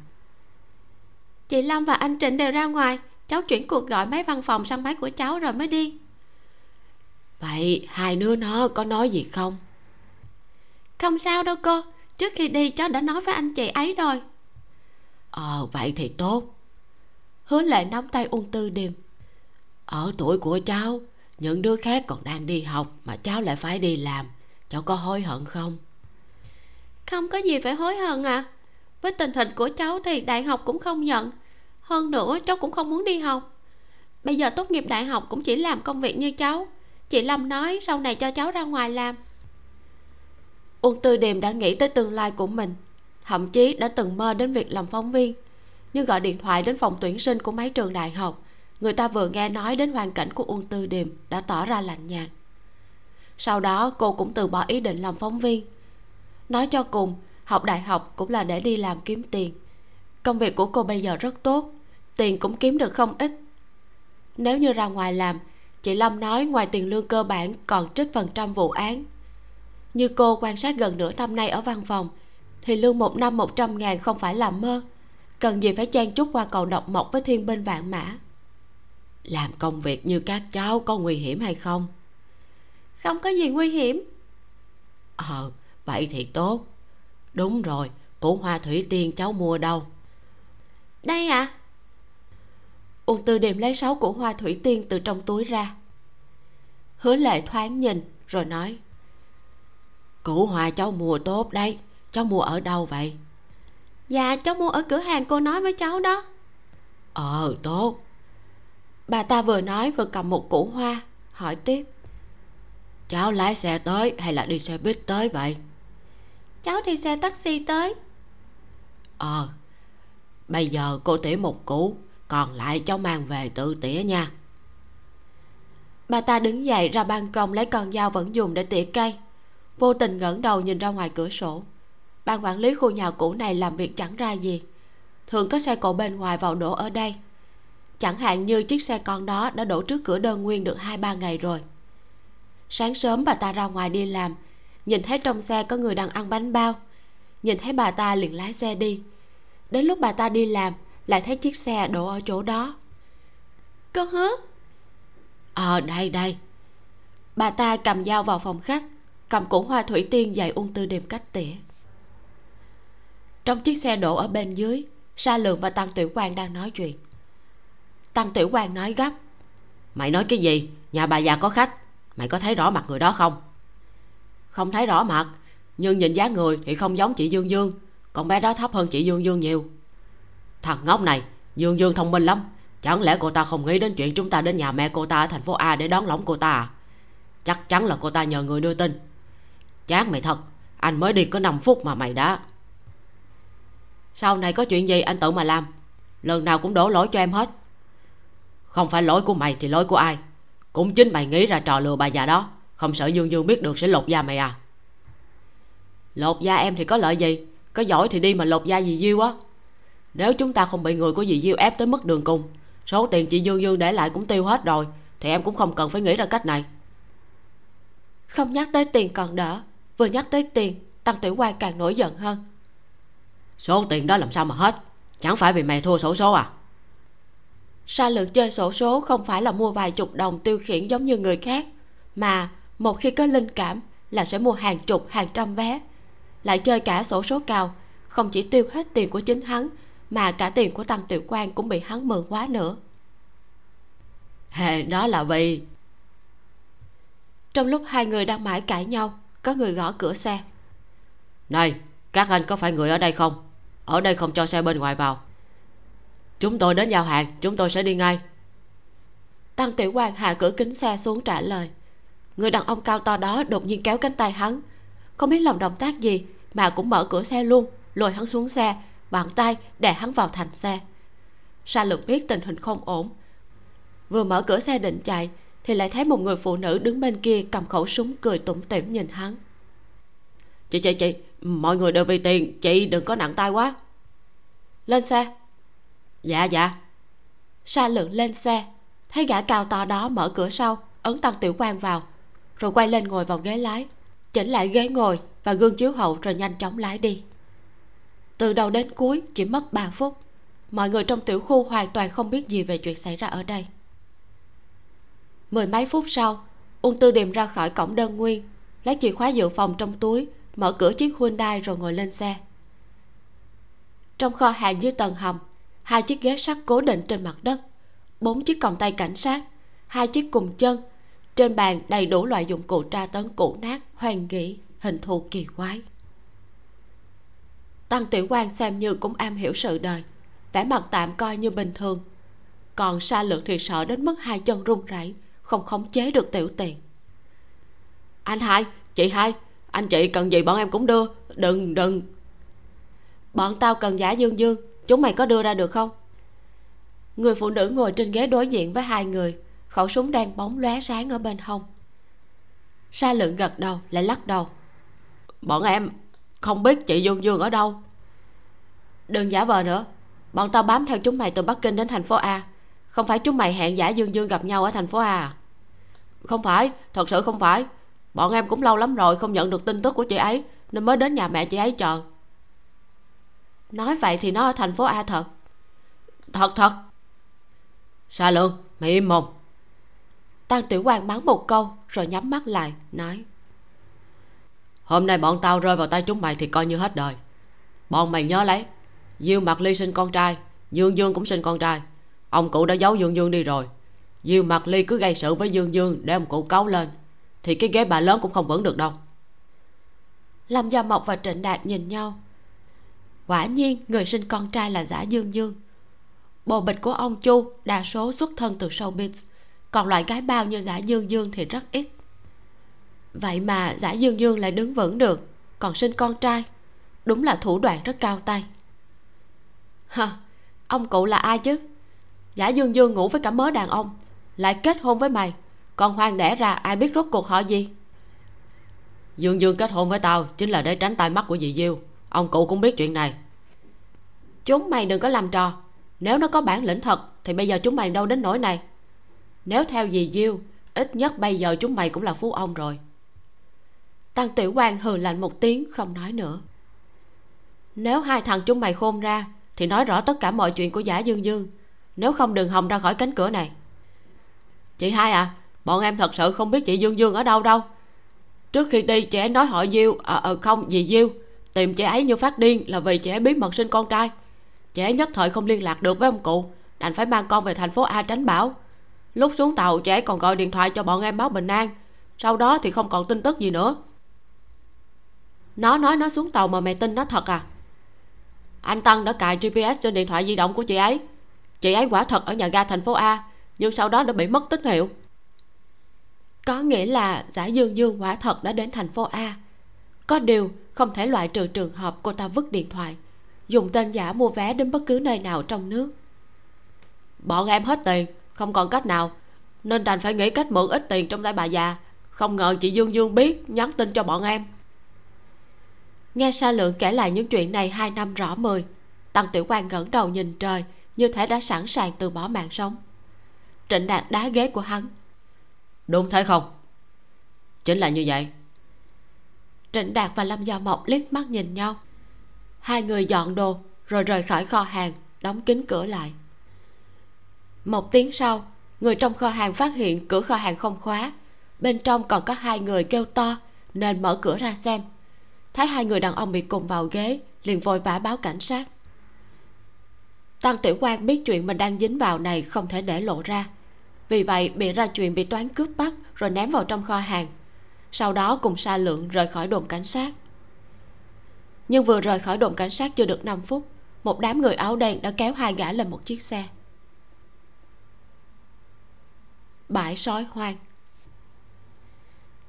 Chị lâm và anh trịnh đều ra ngoài cháu chuyển cuộc gọi mấy văn phòng sang máy của cháu rồi mới đi. Vậy hai đứa nó có nói gì không? Không sao đâu cô trước khi đi cháu đã nói với anh chị ấy rồi. Ờ vậy thì tốt. Hứa lệ nắm tay ung tư điềm. Ở tuổi của cháu những đứa khác còn đang đi học mà cháu lại phải đi làm. Cháu có hối hận không? Không có gì phải hối hận à với tình hình của cháu thì đại học cũng không nhận. Hơn nữa cháu cũng không muốn đi học. Bây giờ tốt nghiệp đại học cũng chỉ làm công việc như cháu. Chị lâm nói sau này cho cháu ra ngoài làm uông tư điềm đã nghĩ tới tương lai của mình, thậm chí đã từng mơ đến việc làm phóng viên. Nhưng gọi điện thoại đến phòng tuyển sinh của mấy trường đại học, người ta vừa nghe nói đến hoàn cảnh của uông tư điềm đã tỏ ra lạnh nhạt. Sau đó, cô cũng từ bỏ ý định làm phóng viên. Nói cho cùng, học đại học cũng là để đi làm kiếm tiền. Công việc của cô bây giờ rất tốt, tiền cũng kiếm được không ít. Nếu như ra ngoài làm, chị lâm nói ngoài tiền lương cơ bản còn trích phần trăm vụ án như cô quan sát gần nửa năm nay ở văn phòng, thì lương một năm một trăm ngàn không phải là mơ. Cần gì phải chen chúc qua cầu độc mộc với thiên binh vạn mã? Làm công việc như các cháu có nguy hiểm hay không? Không có gì nguy hiểm. Ờ vậy thì tốt. Đúng rồi củ hoa thủy tiên cháu mua đâu? Đây ạ. À? ung tư điềm lấy sáu củ hoa thủy tiên từ trong túi ra. Hứa lệ thoáng nhìn, rồi nói củ hoa cháu mua tốt đấy. Cháu mua ở đâu vậy? Dạ cháu mua ở cửa hàng cô nói với cháu đó. Ờ tốt. Bà ta vừa nói vừa cầm một củ hoa hỏi tiếp. Cháu lái xe tới hay là đi xe buýt tới vậy? Cháu đi xe taxi tới. Ờ bây giờ cô tỉa một củ còn lại cháu mang về tự tỉa nha. Bà ta đứng dậy ra ban công lấy con dao vẫn dùng để tỉa cây vô tình ngẩng đầu nhìn ra ngoài cửa sổ. Ban quản lý khu nhà cũ này làm việc chẳng ra gì. Thường có xe cộ bên ngoài vào đổ ở đây. Chẳng hạn như chiếc xe con đó đã đổ trước cửa đơn nguyên được hai ba ngày rồi. Sáng sớm bà ta ra ngoài đi làm. Nhìn thấy trong xe có người đang ăn bánh bao. Nhìn thấy bà ta liền lái xe đi. Đến lúc bà ta đi làm lại thấy chiếc xe đổ ở chỗ đó. Con hứa. Ờ đây đây. Bà ta cầm dao vào phòng khách cầm củ hoa thủy tiên dạy ung tư đêm cách tỉa. Trong chiếc xe đổ ở bên dưới, sa lượng và tăng tiểu quan đang nói chuyện. Tăng tiểu quan nói gấp, mày nói cái gì? Nhà bà già có khách. Mày có thấy rõ mặt người đó không? Không thấy rõ mặt, nhưng nhìn dáng người thì không giống chị dương dương. Con bé đó thấp hơn chị dương dương nhiều. Thằng ngốc này, dương dương thông minh lắm. Chẳng lẽ cô ta không nghĩ đến chuyện chúng ta đến nhà mẹ cô ta ở thành phố a để đón lỏng cô ta à? Chắc chắn là cô ta nhờ người đưa tin chán mày thật. Anh mới đi có 5 phút mà mày đã. Sau này có chuyện gì anh tự mà làm. Lần nào cũng đổ lỗi cho em hết. Không phải lỗi của mày thì lỗi của ai. Cũng chính mày nghĩ ra trò lừa bà già đó. Không sợ dương dương biết được sẽ lột da mày à. Lột da em thì có lợi gì? Có giỏi thì đi mà lột da gì diêu á. Nếu chúng ta không bị người của dì diêu ép tới mức đường cùng, số tiền chị dương dương để lại cũng tiêu hết rồi, thì em cũng không cần phải nghĩ ra cách này. Không nhắc tới tiền còn đỡ vừa nhắc tới tiền tăng tiểu quan càng nổi giận hơn. Số tiền đó làm sao mà hết? Chẳng phải vì mày thua sổ số à? Sa lượng chơi sổ số không phải là mua vài chục đồng tiêu khiển giống như người khác mà một khi có linh cảm là sẽ mua hàng chục hàng trăm vé. Lại chơi cả sổ số cao không chỉ tiêu hết tiền của chính hắn mà cả tiền của tăng tiểu quan cũng bị hắn mượn quá nữa. Hè, đó là vì trong lúc hai người đang mãi cãi nhau có người gõ cửa xe. Này các anh có phải người ở đây không? Ở đây không cho xe bên ngoài vào. Chúng tôi đến giao hàng chúng tôi sẽ đi ngay. Tăng tiểu quan hạ cửa kính xe xuống trả lời. Người đàn ông cao to đó đột nhiên kéo cánh tay hắn. Không biết làm động tác gì mà cũng mở cửa xe luôn lôi hắn xuống xe bàn tay đè hắn vào thành xe. Sa lượng biết tình hình không ổn. Vừa mở cửa xe định chạy thì lại thấy một người phụ nữ đứng bên kia cầm khẩu súng cười tủm tỉm nhìn hắn. Chị chị chị, mọi người đều vì tiền, chị đừng có nặng tay quá. Lên xe. Dạ dạ. Sa lượng lên xe, thấy gã cao to đó mở cửa sau, ấn tăng tiểu quan vào, rồi quay lên ngồi vào ghế lái, chỉnh lại ghế ngồi và gương chiếu hậu rồi nhanh chóng lái đi. Từ đầu đến cuối chỉ mất 3 phút, mọi người trong tiểu khu hoàn toàn không biết gì về chuyện xảy ra ở đây mười mấy phút sau, ung tư điềm ra khỏi cổng đơn nguyên, lấy chìa khóa dự phòng trong túi, mở cửa chiếc Hyundai rồi ngồi lên xe. Trong kho hàng dưới tầng hầm, hai chiếc ghế sắt cố định trên mặt đất, bốn chiếc còng tay cảnh sát, hai chiếc cùng chân, trên bàn đầy đủ loại dụng cụ tra tấn cũ nát, hoang nghĩ hình thù kỳ quái. Tăng tiểu quan xem như cũng am hiểu sự đời, vẻ mặt tạm coi như bình thường, còn sa lượng thì sợ đến mức hai chân run rẩy không khống chế được tiểu tiền anh hai, chị hai, anh chị cần gì bọn em cũng đưa, đừng đừng. Bọn tao cần giả dương dương, chúng mày có đưa ra được không? Người phụ nữ ngồi trên ghế đối diện với hai người, khẩu súng đang bóng lóe sáng ở bên hông. Sa lượng gật đầu lại lắc đầu. Bọn em không biết chị dương dương ở đâu. Đừng giả vờ nữa, bọn tao bám theo chúng mày từ bắc kinh đến thành phố a. Không phải chúng mày hẹn giả dương dương gặp nhau ở thành phố a à? Không phải, thật sự không phải. Bọn em cũng lâu lắm rồi không nhận được tin tức của chị ấy, nên mới đến nhà mẹ chị ấy chờ. Nói vậy thì nó ở thành phố a thật. Thật thật. Sa lương, mày im mồm. Tăng tiểu quan mắng một câu, rồi nhắm mắt lại, nói. Hôm nay bọn tao rơi vào tay chúng mày thì coi như hết đời. Bọn mày nhớ lấy diêu mặt ly sinh con trai, dương dương cũng sinh con trai. Ông cụ đã giấu dương dương đi rồi diêu mặt ly cứ gây sự với dương dương để ông cụ cấu lên. Thì cái ghế bà lớn cũng không vững được đâu. Lâm gia mộc và trịnh đạt nhìn nhau. Quả nhiên, người sinh con trai là giả dương dương. Bồ bịch của ông chu đa số xuất thân từ showbiz. Còn loại gái bao như giả dương dương thì rất ít. Vậy mà giả dương dương lại đứng vững được, còn sinh con trai, đúng là thủ đoạn rất cao tay. Hả ông cụ là ai chứ? Giả dương dương ngủ với cả mớ đàn ông lại kết hôn với mày. Còn hoang đẻ ra ai biết rốt cuộc họ gì? Dương dương kết hôn với tao chính là để tránh tai mắt của dì diêu. Ông cụ cũng biết chuyện này. Chúng mày đừng có làm trò. Nếu nó có bản lĩnh thật thì bây giờ chúng mày đâu đến nỗi này. Nếu theo dì diêu ít nhất bây giờ chúng mày cũng là phú ông rồi. Tăng tiểu quan hừ lạnh một tiếng không nói nữa. Nếu hai thằng chúng mày khôn ra thì nói rõ tất cả mọi chuyện của giả dương dương. Nếu không đừng hòng ra khỏi cánh cửa này chị hai à bọn em thật sự không biết chị dương dương ở đâu đâu. Trước khi đi chị ấy nói họ diêu à, à không gì diêu. Tìm chị ấy như phát điên là vì chị ấy bí mật sinh con trai. Chị ấy nhất thời không liên lạc được với ông cụ đành phải mang con về thành phố a tránh bão. Lúc xuống tàu chị ấy còn gọi điện thoại cho bọn em báo bình an. Sau đó thì không còn tin tức gì nữa. Nó nói nó xuống tàu mà mày tin nó thật à? Anh Tân đã cài gps trên điện thoại di động của chị ấy. Chị ấy quả thật ở nhà ga thành phố a nhưng sau đó đã bị mất tín hiệu. Có nghĩa là giả dương dương quả thật đã đến thành phố a. Có điều không thể loại trừ trường hợp cô ta vứt điện thoại dùng tên giả mua vé đến bất cứ nơi nào trong nước. Bọn em hết tiền không còn cách nào. Nên đành phải nghĩ cách mượn ít tiền trong tay bà già. Không ngờ chị dương dương biết nhắn tin cho bọn em. Nghe sa lượng kể lại những chuyện này hai năm rõ mười tăng tiểu quan ngẩng đầu nhìn trời như thể đã sẵn sàng từ bỏ mạng sống trịnh đạt đá ghế của hắn. Đúng thế không? Chính là như vậy. Trịnh đạt và lâm gia mộc liếc mắt nhìn nhau. Hai người dọn đồ rồi rời khỏi kho hàng, đóng kín cửa lại. Một tiếng sau, người trong kho hàng phát hiện cửa kho hàng không khóa. Bên trong còn có hai người kêu to, nên mở cửa ra xem. Thấy hai người đàn ông bị cùng vào ghế, liền vội vã báo cảnh sát. Tăng tiểu quan biết chuyện mình đang dính vào này không thể để lộ ra vì vậy bị ra chuyện bị toán cướp bắt rồi ném vào trong kho hàng. Sau đó cùng sa lượng rời khỏi đồn cảnh sát. Nhưng vừa rời khỏi đồn cảnh sát chưa được 5 phút, một đám người áo đen đã kéo hai gã lên một chiếc xe. Bãi sói hoang.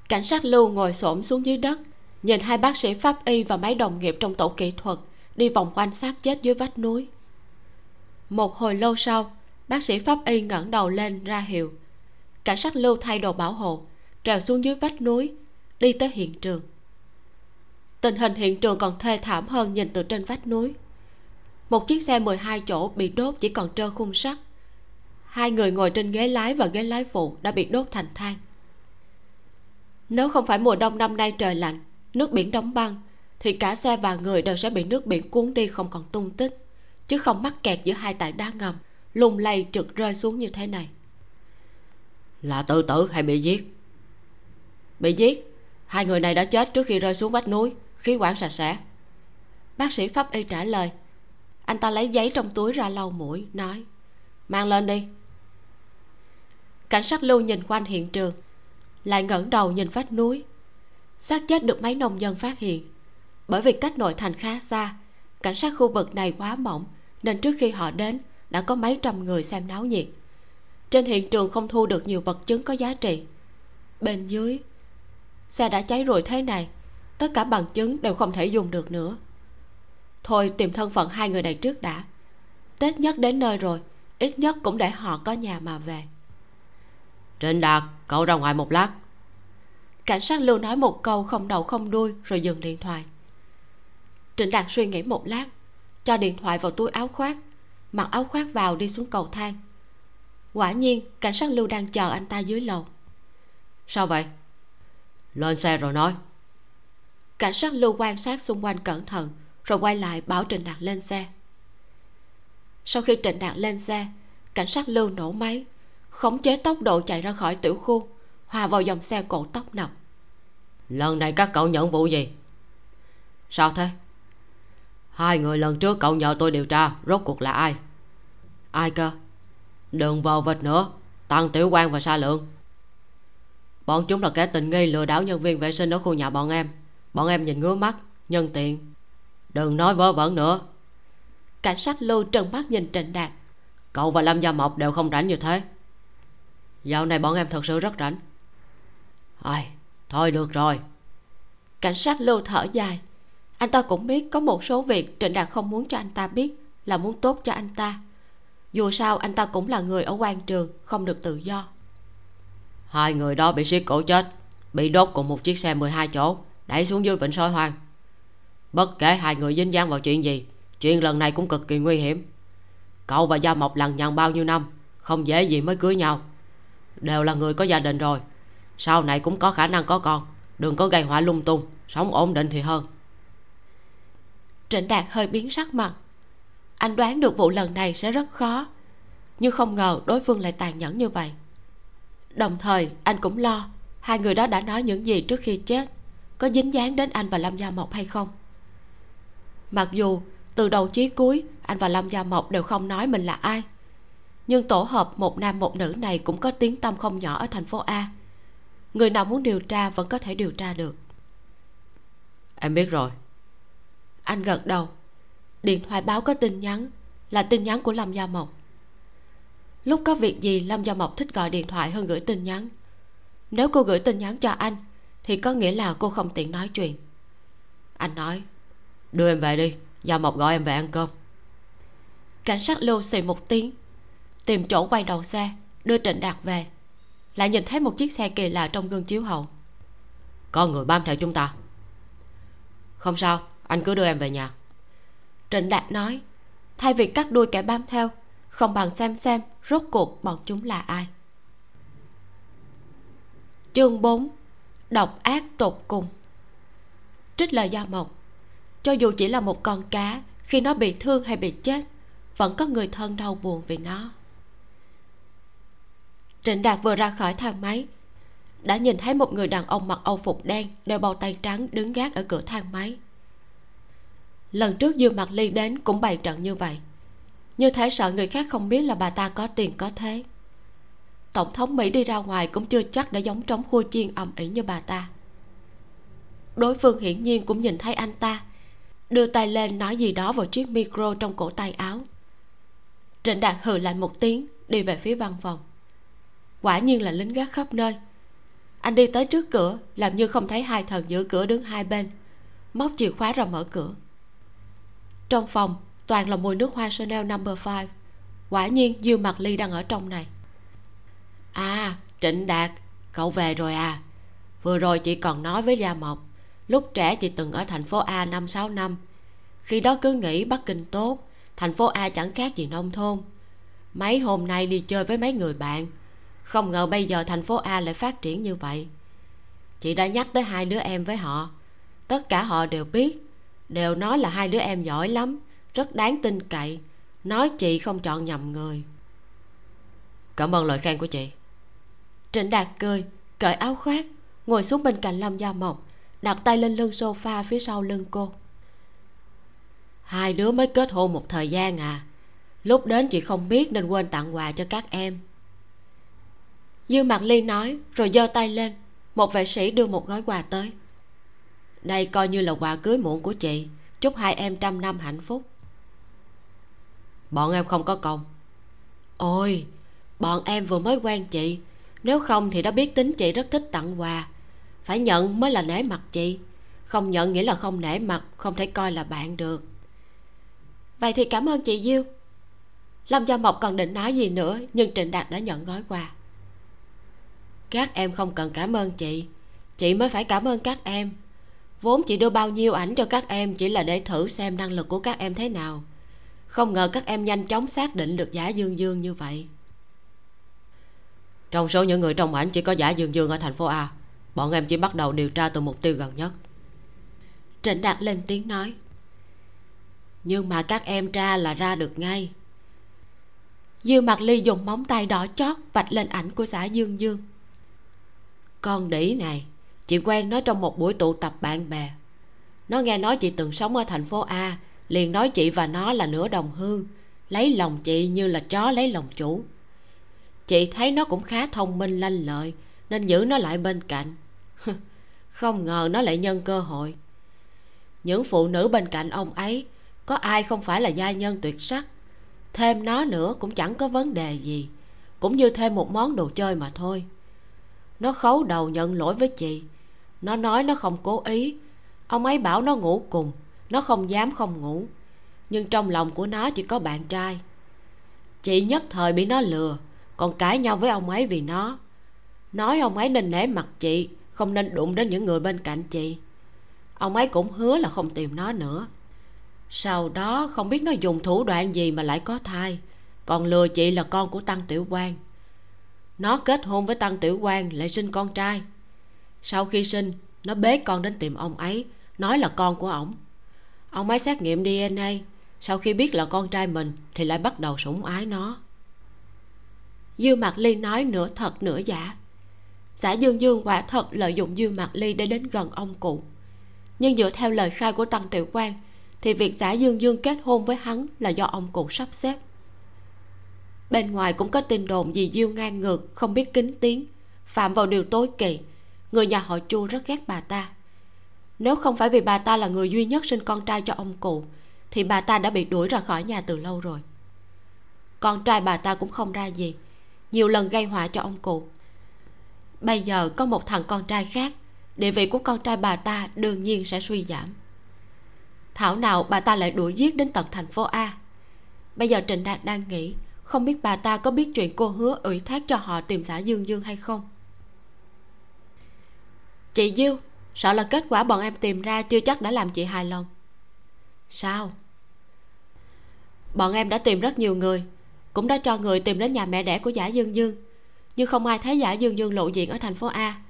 Cảnh sát lưu ngồi xổm xuống dưới đất, nhìn hai bác sĩ pháp y và mấy đồng nghiệp trong tổ kỹ thuật đi vòng quanh xác chết dưới vách núi. Một hồi lâu sau bác sĩ pháp y ngẩng đầu lên ra hiệu. Cảnh sát lưu thay đồ bảo hộ, trèo xuống dưới vách núi, đi tới hiện trường. Tình hình hiện trường còn thê thảm hơn nhìn từ trên vách núi. Một chiếc xe 12 chỗ bị đốt chỉ còn trơ khung sắt. Hai người ngồi trên ghế lái và ghế lái phụ đã bị đốt thành than. Nếu không phải mùa đông năm nay trời lạnh, nước biển đóng băng, thì cả xe và người đều sẽ bị nước biển cuốn đi không còn tung tích, chứ không mắc kẹt giữa hai tảng đá ngầm lung lay trượt rơi xuống như thế này. Là tự tử hay bị giết? Bị giết. Hai người này đã chết trước khi rơi xuống vách núi. Khí quản sạch sẽ. Bác sĩ pháp y trả lời. Anh ta lấy giấy trong túi ra lau mũi nói mang lên đi. Cảnh sát lưu nhìn quanh hiện trường lại ngẩng đầu nhìn vách núi. Xác chết được mấy nông dân phát hiện. Bởi vì cách nội thành khá xa cảnh sát khu vực này quá mỏng nên trước khi họ đến đã có mấy trăm người xem náo nhiệt. Trên hiện trường không thu được nhiều vật chứng có giá trị. Bên dưới xe đã cháy rồi thế này tất cả bằng chứng đều không thể dùng được nữa. Thôi tìm thân phận hai người này trước đã. Tết nhất đến nơi rồi ít nhất cũng để họ có nhà mà về. Trịnh đạt cậu ra ngoài một lát. Cảnh sát lưu nói một câu không đầu không đuôi rồi dừng điện thoại. Trịnh đạt suy nghĩ một lát cho điện thoại vào túi áo khoác mặc áo khoác vào đi xuống cầu thang. Quả nhiên cảnh sát lưu đang chờ anh ta dưới lầu. Sao vậy? Lên xe rồi nói. Cảnh sát lưu quan sát xung quanh cẩn thận rồi quay lại bảo trịnh đạt lên xe. Sau khi trịnh đạt lên xe cảnh sát lưu nổ máy khống chế tốc độ chạy ra khỏi tiểu khu hòa vào dòng xe cộ tốc nập lần này các cậu nhận vụ gì? Sao thế hai người lần trước cậu nhờ tôi điều tra, rốt cuộc là ai? Ai cơ? Đừng vào vịt nữa, tăng tiểu quan và sa lượng. Bọn chúng là kẻ tình nghi lừa đảo nhân viên vệ sinh ở khu nhà bọn em. Bọn em nhìn ngứa mắt, nhân tiện. Đừng nói vớ vẩn nữa. Cảnh sát lưu trần mắt nhìn trịnh đạt. Cậu và lâm gia mộc đều không rảnh như thế. Dạo này bọn em thật sự rất rảnh. Ai, thôi được rồi. Cảnh sát lưu thở dài anh ta cũng biết có một số việc trịnh đạt không muốn cho anh ta biết, là muốn tốt cho anh ta. Dù sao, anh ta cũng là người ở quan trường, không được tự do. Hai người đó bị siết cổ chết, bị đốt cùng một chiếc xe 12 chỗ, đẩy xuống dưới vịnh soi hoang. Bất kể hai người dính dáng vào chuyện gì, chuyện lần này cũng cực kỳ nguy hiểm. Cậu và gia mộc lằng nhằng bao nhiêu năm, không dễ gì mới cưới nhau. Đều là người có gia đình rồi, sau này cũng có khả năng có con, đừng có gây họa lung tung, sống ổn định thì hơn trịnh đạt hơi biến sắc mặt. Anh đoán được vụ lần này sẽ rất khó, nhưng không ngờ đối phương lại tàn nhẫn như vậy. Đồng thời, anh cũng lo, hai người đó đã nói những gì trước khi chết, có dính dáng đến anh và lâm gia mộc hay không? Mặc dù từ đầu chí cuối, anh và lâm gia mộc đều không nói mình là ai, nhưng tổ hợp một nam một nữ này cũng có tiếng tâm không nhỏ ở thành phố a. Người nào muốn điều tra vẫn có thể điều tra được. Em biết rồi anh gật đầu. Điện thoại báo có tin nhắn, là tin nhắn của lâm gia mộc. Lúc có việc gì, lâm gia mộc thích gọi điện thoại hơn gửi tin nhắn. Nếu cô gửi tin nhắn cho anh, thì có nghĩa là cô không tiện nói chuyện. Anh nói, đưa em về đi, gia mộc gọi em về ăn cơm. Cảnh sát lưu xì một tiếng, tìm chỗ quay đầu xe, đưa trịnh đạt về. Lại nhìn thấy một chiếc xe kỳ lạ trong gương chiếu hậu. Có người bám theo chúng ta. Không sao anh cứ đưa em về nhà. Trịnh đạt nói, thay vì cắt đuôi kẻ bám theo, không bằng xem xem rốt cuộc bọn chúng là ai. Chương 4 độc ác tột cùng. Trích lời do mộc, cho dù chỉ là một con cá, khi nó bị thương hay bị chết, vẫn có người thân đau buồn vì nó. Trịnh đạt vừa ra khỏi thang máy, đã nhìn thấy một người đàn ông mặc âu phục đen đeo bao tay trắng đứng gác ở cửa thang máy lần trước dương mặt ly đến cũng bày trận như vậy. Như thể sợ người khác không biết là bà ta có tiền có thế. Tổng thống mỹ đi ra ngoài cũng chưa chắc đã giống trống khua chiên ầm ĩ như bà ta. Đối phương hiển nhiên cũng nhìn thấy anh ta, đưa tay lên nói gì đó vào chiếc micro trong cổ tay áo. Trịnh đạt hừ lạnh một tiếng, đi về phía văn phòng. Quả nhiên là lính gác khắp nơi. Anh đi tới trước cửa, làm như không thấy hai thần giữ cửa đứng hai bên. Móc chìa khóa ra mở cửa trong phòng, toàn là mùi nước hoa chanel number five. Quả nhiên dư mặt ly đang ở trong này. À trịnh đạt, cậu về rồi à? Vừa rồi chị còn nói với gia mộc, lúc trẻ chị từng ở thành phố a năm sáu năm. Khi đó cứ nghĩ bắc kinh tốt, thành phố a chẳng khác gì nông thôn. Mấy hôm nay đi chơi với mấy người bạn, không ngờ bây giờ thành phố a lại phát triển như vậy. Chị đã nhắc tới hai đứa em với họ, tất cả họ đều biết đều nói là hai đứa em giỏi lắm, rất đáng tin cậy. Nói chị không chọn nhầm người. Cảm ơn lời khen của chị. Trịnh đạt cười, cởi áo khoác, ngồi xuống bên cạnh lâm gia mộc, đặt tay lên lưng sofa phía sau lưng cô. Hai đứa mới kết hôn một thời gian à. Lúc đến chị không biết nên quên tặng quà cho các em. Dương mặt ly nói, rồi giơ tay lên, một vệ sĩ đưa một gói quà tới đây coi như là quà cưới muộn của chị. Chúc hai em trăm năm hạnh phúc. Bọn em không có công. Ôi, bọn em vừa mới quen chị. Nếu không thì đã biết tính chị rất thích tặng quà. Phải nhận mới là nể mặt chị. Không nhận nghĩa là không nể mặt, không thể coi là bạn được. Vậy thì cảm ơn chị diêu. Lâm gia mộc còn định nói gì nữa, nhưng trịnh đạt đã nhận gói quà. Các em không cần cảm ơn chị. Chị mới phải cảm ơn các em vốn chị đưa bao nhiêu ảnh cho các em chỉ là để thử xem năng lực của các em thế nào. Không ngờ các em nhanh chóng xác định được giả dương dương như vậy. Trong số những người trong ảnh chỉ có giả dương dương ở thành phố a. Bọn em chỉ bắt đầu điều tra từ mục tiêu gần nhất. Trịnh đạt lên tiếng nói, nhưng mà các em tra là ra được ngay. Dư mặt ly dùng móng tay đỏ chót vạch lên ảnh của xã dương dương. Con đĩ này chị quen nó trong một buổi tụ tập bạn bè. Nó nghe nói chị từng sống ở thành phố a, liền nói chị và nó là nửa đồng hương, lấy lòng chị như là chó lấy lòng chủ. Chị thấy nó cũng khá thông minh, lanh lợi, nên giữ nó lại bên cạnh. Không ngờ nó lại nhân cơ hội. Những phụ nữ bên cạnh ông ấy, có ai không phải là gia nhân tuyệt sắc? Thêm nó nữa cũng chẳng có vấn đề gì, cũng như thêm một món đồ chơi mà thôi. Nó khấu đầu nhận lỗi với chị nó nói nó không cố ý. Ông ấy bảo nó ngủ cùng. Nó không dám không ngủ. Nhưng trong lòng của nó chỉ có bạn trai. Chị nhất thời bị nó lừa, còn cãi nhau với ông ấy vì nó. Nói ông ấy nên nể mặt chị, không nên đụng đến những người bên cạnh chị. Ông ấy cũng hứa là không tìm nó nữa. Sau đó, không biết nó dùng thủ đoạn gì mà lại có thai. Còn lừa chị là con của tăng tiểu quan nó kết hôn với tăng tiểu quan lại sinh con trai sau khi sinh, nó bế con đến tìm ông ấy, nói là con của ổng. Ông ấy xét nghiệm dna sau khi biết là con trai mình thì lại bắt đầu sủng ái nó. Dư mạc ly nói nửa thật nửa giả. Xã dương dương quả thật lợi dụng dư mạc ly để đến gần ông cụ. Nhưng dựa theo lời khai của tăng tiểu quan thì việc xã dương dương kết hôn với hắn là do ông cụ sắp xếp. Bên ngoài cũng có tin đồn gì diêu ngang ngược, không biết kính tiếng, phạm vào điều tối kỵ người nhà họ chu rất ghét bà ta. Nếu không phải vì bà ta là người duy nhất sinh con trai cho ông cụ, thì bà ta đã bị đuổi ra khỏi nhà từ lâu rồi. Con trai bà ta cũng không ra gì, nhiều lần gây họa cho ông cụ. Bây giờ có một thằng con trai khác, địa vị của con trai bà ta đương nhiên sẽ suy giảm. Thảo nào bà ta lại đuổi giết đến tận thành phố a? Bây giờ trịnh đạt đang nghĩ, không biết bà ta có biết chuyện cô hứa ủy thác cho họ tìm xã dương dương hay không? Chị diêu, sợ là kết quả bọn em tìm ra chưa chắc đã làm chị hài lòng. Sao? Bọn em đã tìm rất nhiều người, cũng đã cho người tìm đến nhà mẹ đẻ của giả dương dương, nhưng không ai thấy giả dương dương lộ diện ở thành phố a.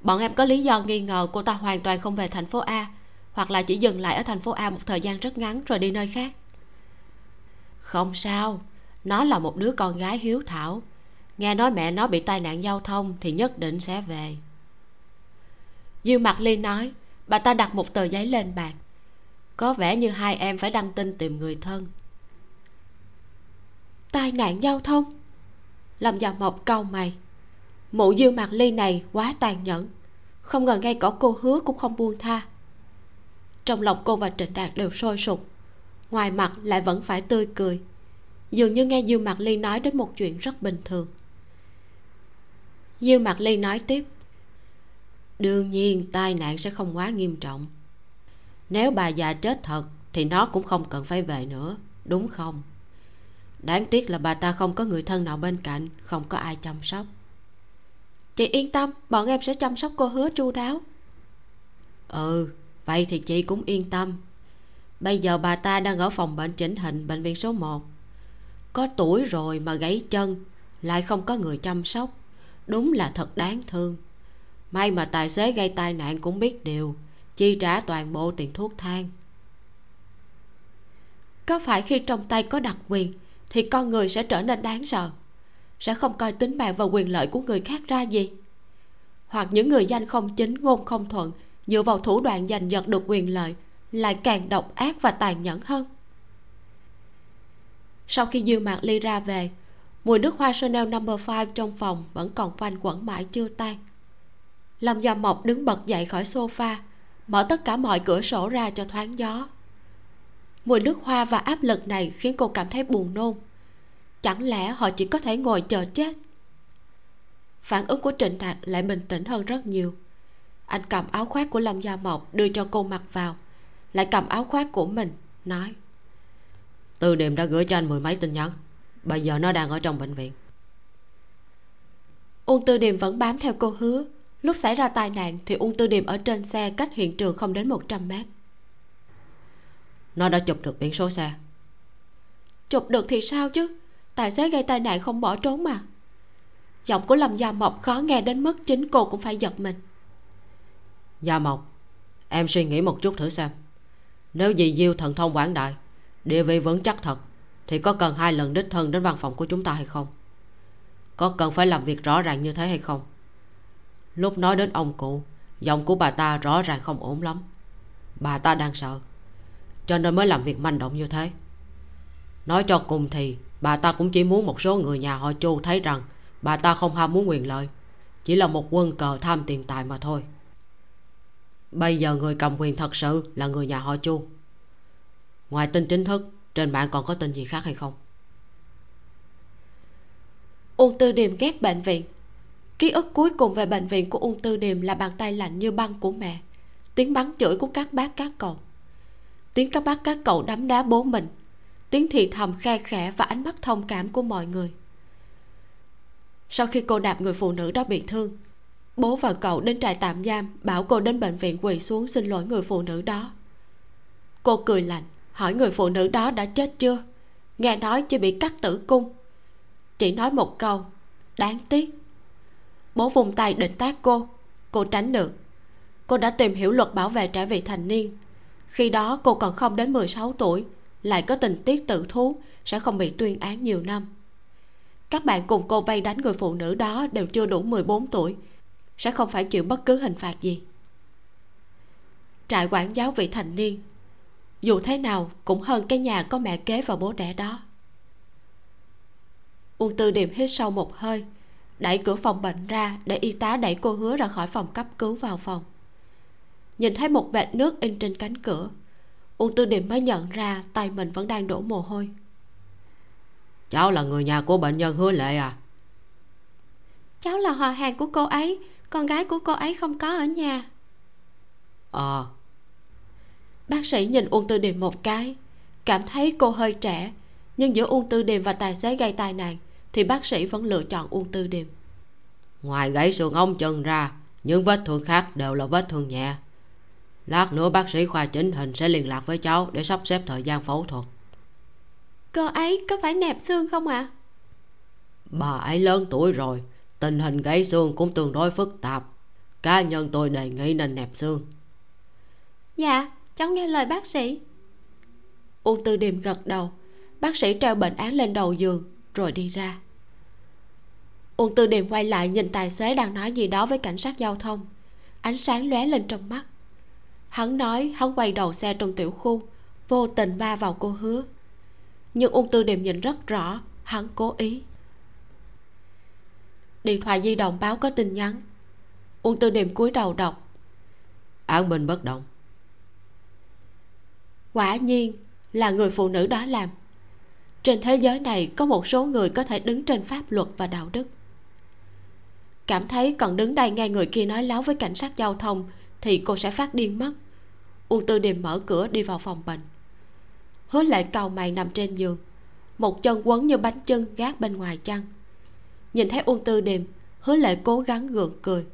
Bọn em có lý do nghi ngờ cô ta hoàn toàn không về thành phố a, hoặc là chỉ dừng lại ở thành phố a một thời gian rất ngắn rồi đi nơi khác. Không sao, nó là một đứa con gái hiếu thảo. Nghe nói mẹ nó bị tai nạn giao thông thì nhất định sẽ về diêu mặt ly nói, bà ta đặt một tờ giấy lên bàn. Có vẻ như hai em phải đăng tin tìm người thân. Tai nạn giao thông? Làm già mộc cau mày. Mụ diêu mặt ly này quá tàn nhẫn, không ngờ ngay cả cô hứa cũng không buông tha. Trong lòng cô và trịnh đạt đều sôi sục, ngoài mặt lại vẫn phải tươi cười. Dường như nghe diêu mạc ly nói đến một chuyện rất bình thường. Diêu mạc ly nói tiếp đương nhiên, tai nạn sẽ không quá nghiêm trọng. Nếu bà già chết thật, thì nó cũng không cần phải về nữa, đúng không? Đáng tiếc là bà ta không có người thân nào bên cạnh, không có ai chăm sóc. Chị yên tâm, bọn em sẽ chăm sóc cô hứa chu đáo. Ừ vậy thì chị cũng yên tâm. Bây giờ bà ta đang ở phòng bệnh chỉnh hình bệnh viện số 1 có tuổi rồi mà gãy chân, lại không có người chăm sóc. Đúng là thật đáng thương may mà tài xế gây tai nạn cũng biết điều, chi trả toàn bộ tiền thuốc thang. Có phải khi trong tay có đặc quyền, thì con người sẽ trở nên đáng sợ? Sẽ không coi tính mạng và quyền lợi của người khác ra gì? Hoặc những người danh không chính, ngôn không thuận, dựa vào thủ đoạn giành giật được quyền lợi, lại càng độc ác và tàn nhẫn hơn? Sau khi dư mạc ly ra về, mùi nước hoa chanel number 5 trong phòng vẫn còn quanh quẩn mãi chưa tan lâm gia mộc đứng bật dậy khỏi sofa mở tất cả mọi cửa sổ ra cho thoáng gió. Mùi nước hoa và áp lực này khiến cô cảm thấy buồn nôn. Chẳng lẽ họ chỉ có thể ngồi chờ chết? Phản ứng của trịnh đạt lại bình tĩnh hơn rất nhiều. Anh cầm áo khoác của lâm gia mộc đưa cho cô mặc vào lại cầm áo khoác của mình nói. Từ điềm đã gửi cho anh mười mấy tin nhắn bây giờ nó đang ở trong bệnh viện. Uông tư điềm vẫn bám theo cô hứa lúc xảy ra tai nạn thì uông tư điềm ở trên xe cách hiện trường không đến 100 mét. Nó đã chụp được biển số xe. Chụp được thì sao chứ? Tài xế gây tai nạn không bỏ trốn mà. Giọng của lâm gia mộc khó nghe đến mức chính cô cũng phải giật mình. Gia mộc em suy nghĩ một chút thử xem. Nếu dì diêu thần thông quảng đại địa vị vững chắc thật thì có cần hai lần đích thân đến văn phòng của chúng ta hay không? Có cần phải làm việc rõ ràng như thế hay không lúc nói đến ông cụ, giọng của bà ta rõ ràng không ổn lắm. Bà ta đang sợ, cho nên mới làm việc manh động như thế. Nói cho cùng thì, bà ta cũng chỉ muốn một số người nhà họ chu thấy rằng bà ta không ham muốn quyền lợi, chỉ là một quân cờ tham tiền tài mà thôi. Bây giờ người cầm quyền thật sự là người nhà họ chu. Ngoài tin chính thức, trên mạng còn có tin gì khác hay không? Ôn tư điềm ghét bệnh viện ký ức cuối cùng về bệnh viện của ung tư điềm là bàn tay lạnh như băng của mẹ. Tiếng bắn chửi của các bác các cậu. Tiếng các bác các cậu đấm đá bố mình. Tiếng thì thầm khe khẽ và ánh mắt thông cảm của mọi người. Sau khi cô đạp người phụ nữ đó bị thương, bố và cậu đến trại tạm giam bảo cô đến bệnh viện quỳ xuống xin lỗi người phụ nữ đó. Cô cười lạnh, hỏi người phụ nữ đó đã chết chưa? Nghe nói chỉ bị cắt tử cung. Chỉ nói một câu, đáng tiếc bố vùng tay định tác cô. Cô tránh được. Cô đã tìm hiểu luật bảo vệ trẻ vị thành niên. Khi đó cô còn không đến 16 tuổi, lại có tình tiết tự thú, sẽ không bị tuyên án nhiều năm. Các bạn cùng cô vay đánh người phụ nữ đó đều chưa đủ 14 tuổi, sẽ không phải chịu bất cứ hình phạt gì. Trại quản giáo vị thành niên, dù thế nào cũng hơn cái nhà có mẹ kế và bố đẻ đó. Uông tư điềm hít sâu một hơi đẩy cửa phòng bệnh ra để y tá đẩy cô hứa ra khỏi phòng cấp cứu vào phòng. Nhìn thấy một vệt nước in trên cánh cửa uông tư điềm mới nhận ra tay mình vẫn đang đổ mồ hôi. Cháu là người nhà của bệnh nhân hứa lệ à? Cháu là họ hàng của cô ấy con gái của cô ấy không có ở nhà. Ờ. À. bác sĩ nhìn uông tư điềm một cái cảm thấy cô hơi trẻ nhưng giữa uông tư điềm và tài xế gây tai nạn thì bác sĩ vẫn lựa chọn uông tư điềm ngoài gãy xương ống chân ra những vết thương khác đều là vết thương nhẹ. Lát nữa bác sĩ khoa chỉnh hình sẽ liên lạc với cháu để sắp xếp thời gian phẫu thuật. Cô ấy có phải nẹp xương không ạ? À? bà ấy lớn tuổi rồi tình hình gãy xương cũng tương đối phức tạp. Cá nhân tôi đề nghị nên nẹp xương. Dạ cháu nghe lời bác sĩ. Uông tư điềm gật đầu bác sĩ treo bệnh án lên đầu giường rồi đi ra uông tư điềm quay lại nhìn tài xế đang nói gì đó với cảnh sát giao thông. Ánh sáng lóe lên trong mắt. Hắn nói hắn quay đầu xe trong tiểu khu vô tình va vào cô hứa. Nhưng ung tư điềm nhìn rất rõ hắn cố ý. Điện thoại di động báo có tin nhắn. Ung tư điềm cúi đầu đọc. Án binh bất động. Quả nhiên là người phụ nữ đó làm. Trên thế giới này có một số người có thể đứng trên pháp luật và đạo đức cảm thấy còn đứng đây nghe người kia nói láo với cảnh sát giao thông thì cô sẽ phát điên mất. Uông tư điềm mở cửa đi vào phòng bệnh. Hứa lệ cầu mày nằm trên giường một chân quấn như bánh chân gác bên ngoài chăn. Nhìn thấy uông tư điềm hứa lệ cố gắng gượng cười.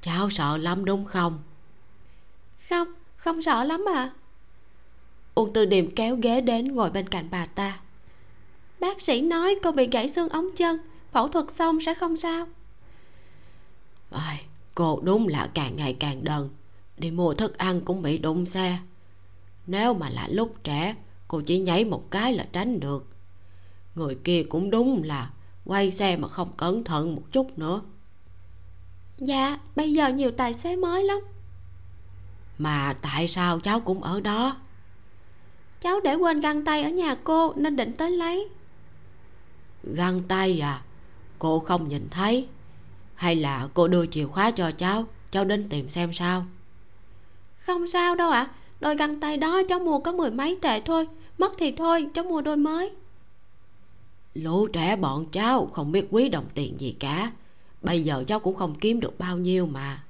Cháu sợ lắm đúng không? Không không sợ lắm à uông tư điềm kéo ghế đến ngồi bên cạnh bà ta. Bác sĩ nói cô bị gãy xương ống chân phẫu thuật xong sẽ không sao. Ai, cô đúng là càng ngày càng đần. Đi mua thức ăn cũng bị đụng xe. Nếu mà là lúc trẻ cô chỉ nhảy một cái là tránh được. Người kia cũng đúng là quay xe mà không cẩn thận một chút nữa. Dạ bây giờ nhiều tài xế mới lắm. Mà tại sao cháu cũng ở đó? Cháu để quên găng tay ở nhà cô nên định tới lấy. Găng tay à cô không nhìn thấy? Hay là cô đưa chìa khóa cho cháu cháu đến tìm xem sao? Không sao đâu ạ. À. đôi găng tay đó cháu mua có mười mấy tệ thôi. Mất thì thôi cháu mua đôi mới. Lũ trẻ bọn cháu không biết quý đồng tiền gì cả. Bây giờ cháu cũng không kiếm được bao nhiêu mà.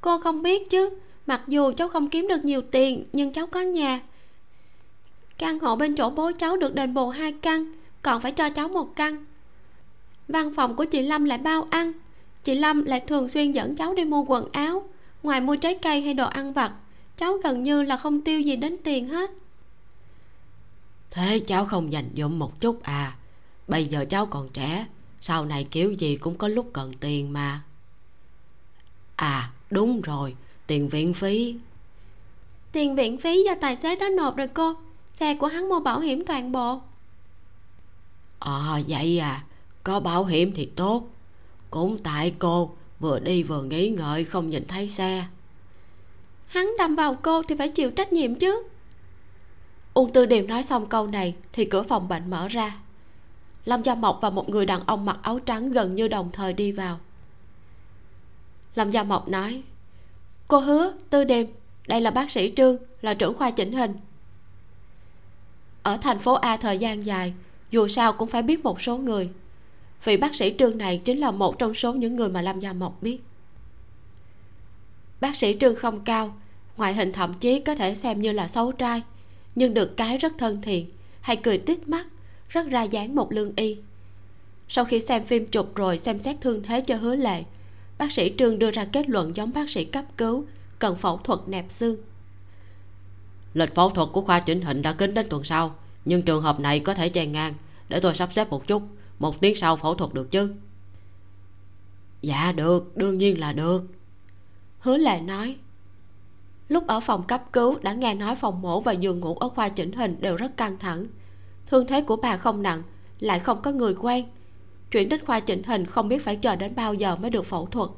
Cô không biết chứ. Mặc dù cháu không kiếm được nhiều tiền nhưng cháu có nhà. Căn hộ bên chỗ bố cháu được đền bù hai căn còn phải cho cháu một căn văn phòng của chị lâm lại bao ăn. Chị lâm lại thường xuyên dẫn cháu đi mua quần áo. Ngoài mua trái cây hay đồ ăn vặt cháu gần như là không tiêu gì đến tiền hết. Thế cháu không dành dụm một chút à. Bây giờ cháu còn trẻ sau này kiểu gì cũng có lúc cần tiền mà. À đúng rồi tiền viện phí. Tiền viện phí do tài xế đó nộp rồi cô. Xe của hắn mua bảo hiểm toàn bộ. Ờ à, vậy à có bảo hiểm thì tốt. Cũng tại cô, vừa đi vừa nghĩ ngợi, không nhìn thấy xe. Hắn đâm vào cô thì phải chịu trách nhiệm chứ. Ung tư điềm nói xong câu này thì cửa phòng bệnh mở ra. Lâm gia mộc và một người đàn ông mặc áo trắng gần như đồng thời đi vào. Lâm gia mộc nói, cô hứa, tư điềm, đây là bác sĩ trương, là trưởng khoa chỉnh hình. Ở thành phố a thời gian dài, dù sao cũng phải biết một số người vị bác sĩ trương này chính là một trong số những người mà lâm gia mộc biết. Bác sĩ trương không cao, ngoại hình thậm chí có thể xem như là xấu trai, nhưng được cái rất thân thiện, hay cười tít mắt, rất ra dáng một lương y. Sau khi xem phim chụp rồi xem xét thương thế cho hứa lệ, bác sĩ trương đưa ra kết luận giống bác sĩ cấp cứu, cần phẫu thuật nẹp xương. Lịch phẫu thuật của khoa chỉnh hình đã kín đến tuần sau, nhưng trường hợp này có thể chèn ngang, để tôi sắp xếp một chút một tiếng sau phẫu thuật được chứ? Dạ được. Đương nhiên là được. Hứa lệ nói. Lúc ở phòng cấp cứu, đã nghe nói phòng mổ và giường ngủ ở khoa chỉnh hình đều rất căng thẳng. Thương thế của bà không nặng, lại không có người quen. Chuyển đến khoa chỉnh hình, không biết phải chờ đến bao giờ mới được phẫu thuật.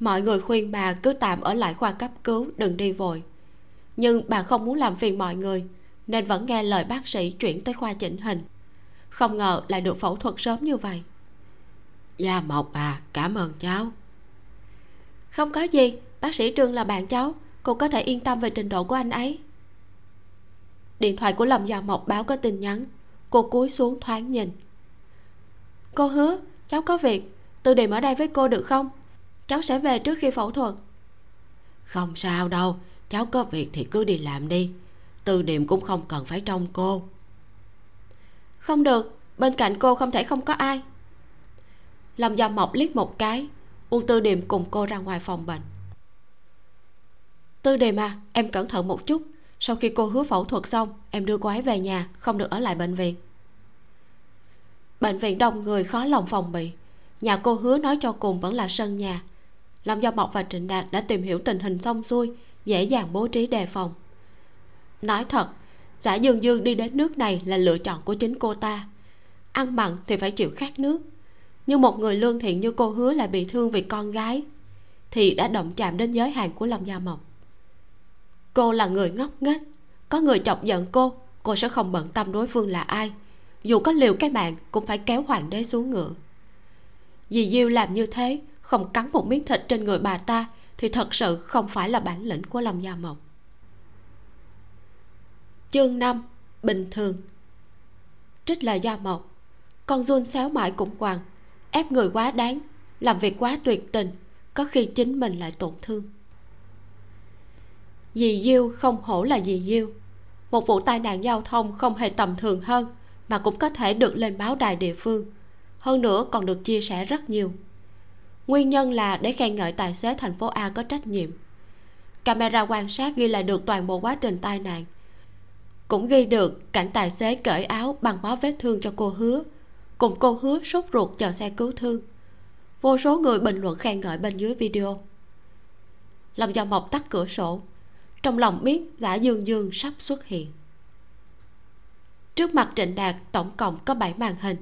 Mọi người khuyên bà cứ tạm ở lại khoa cấp cứu, đừng đi vội. Nhưng bà không muốn làm phiền mọi người, nên vẫn nghe lời bác sĩ chuyển tới khoa chỉnh hình không ngờ lại được phẫu thuật sớm như vậy. Gia mộc à cảm ơn cháu. Không có gì, bác sĩ trương là bạn cháu cô có thể yên tâm về trình độ của anh ấy. Điện thoại của lâm gia mộc báo có tin nhắn. Cô cúi xuống thoáng nhìn. Cô hứa, cháu có việc. Từ điểm ở đây với cô được không? Cháu sẽ về trước khi phẫu thuật. Không sao đâu, cháu có việc thì cứ đi làm đi. Từ điểm cũng không cần phải trông cô không được, bên cạnh cô không thể không có ai. Lâm gia mộc liếc một cái, uông tư điềm cùng cô ra ngoài phòng bệnh. Tư điềm à em cẩn thận một chút. Sau khi cô hứa phẫu thuật xong, em đưa cô ấy về nhà, không được ở lại bệnh viện. Bệnh viện đông người khó lòng phòng bị. Nhà cô hứa nói cho cùng vẫn là sân nhà. Lâm Gia mộc và trịnh đạt đã tìm hiểu tình hình xong xuôi, dễ dàng bố trí đề phòng. Nói thật giả dương dương đi đến nước này là lựa chọn của chính cô ta. Ăn mặn thì phải chịu khát nước. Nhưng một người lương thiện như cô hứa lại bị thương vì con gái, thì đã động chạm đến giới hạn của lâm gia dạ mộc. Cô là người ngốc nghếch. Có người chọc giận cô cô sẽ không bận tâm đối phương là ai. Dù có liều cái mạng, cũng phải kéo hoàng đế xuống ngựa. Dì diêu làm như thế, không cắn một miếng thịt trên người bà ta, thì thật sự không phải là bản lĩnh của lâm gia dạ mộc chương năm, bình thường. Trích lời do mộc con run xéo mãi cũng quằn ép người quá đáng, làm việc quá tuyệt tình, có khi chính mình lại tổn thương. Dì diêu không hổ là dì diêu, một vụ tai nạn giao thông không hề tầm thường hơn mà cũng có thể được lên báo đài địa phương, hơn nữa còn được chia sẻ rất nhiều. Nguyên nhân là để khen ngợi tài xế thành phố a có trách nhiệm. Camera quan sát ghi lại được toàn bộ quá trình tai nạn cũng ghi được cảnh tài xế cởi áo băng bó vết thương cho cô hứa. Cùng cô hứa sốt ruột chờ xe cứu thương. Vô số người bình luận khen ngợi bên dưới video. Lâm gia mộc tắt cửa sổ. Trong lòng biết giả dương dương sắp xuất hiện. Trước mặt trịnh đạt, tổng cộng có 7 màn hình.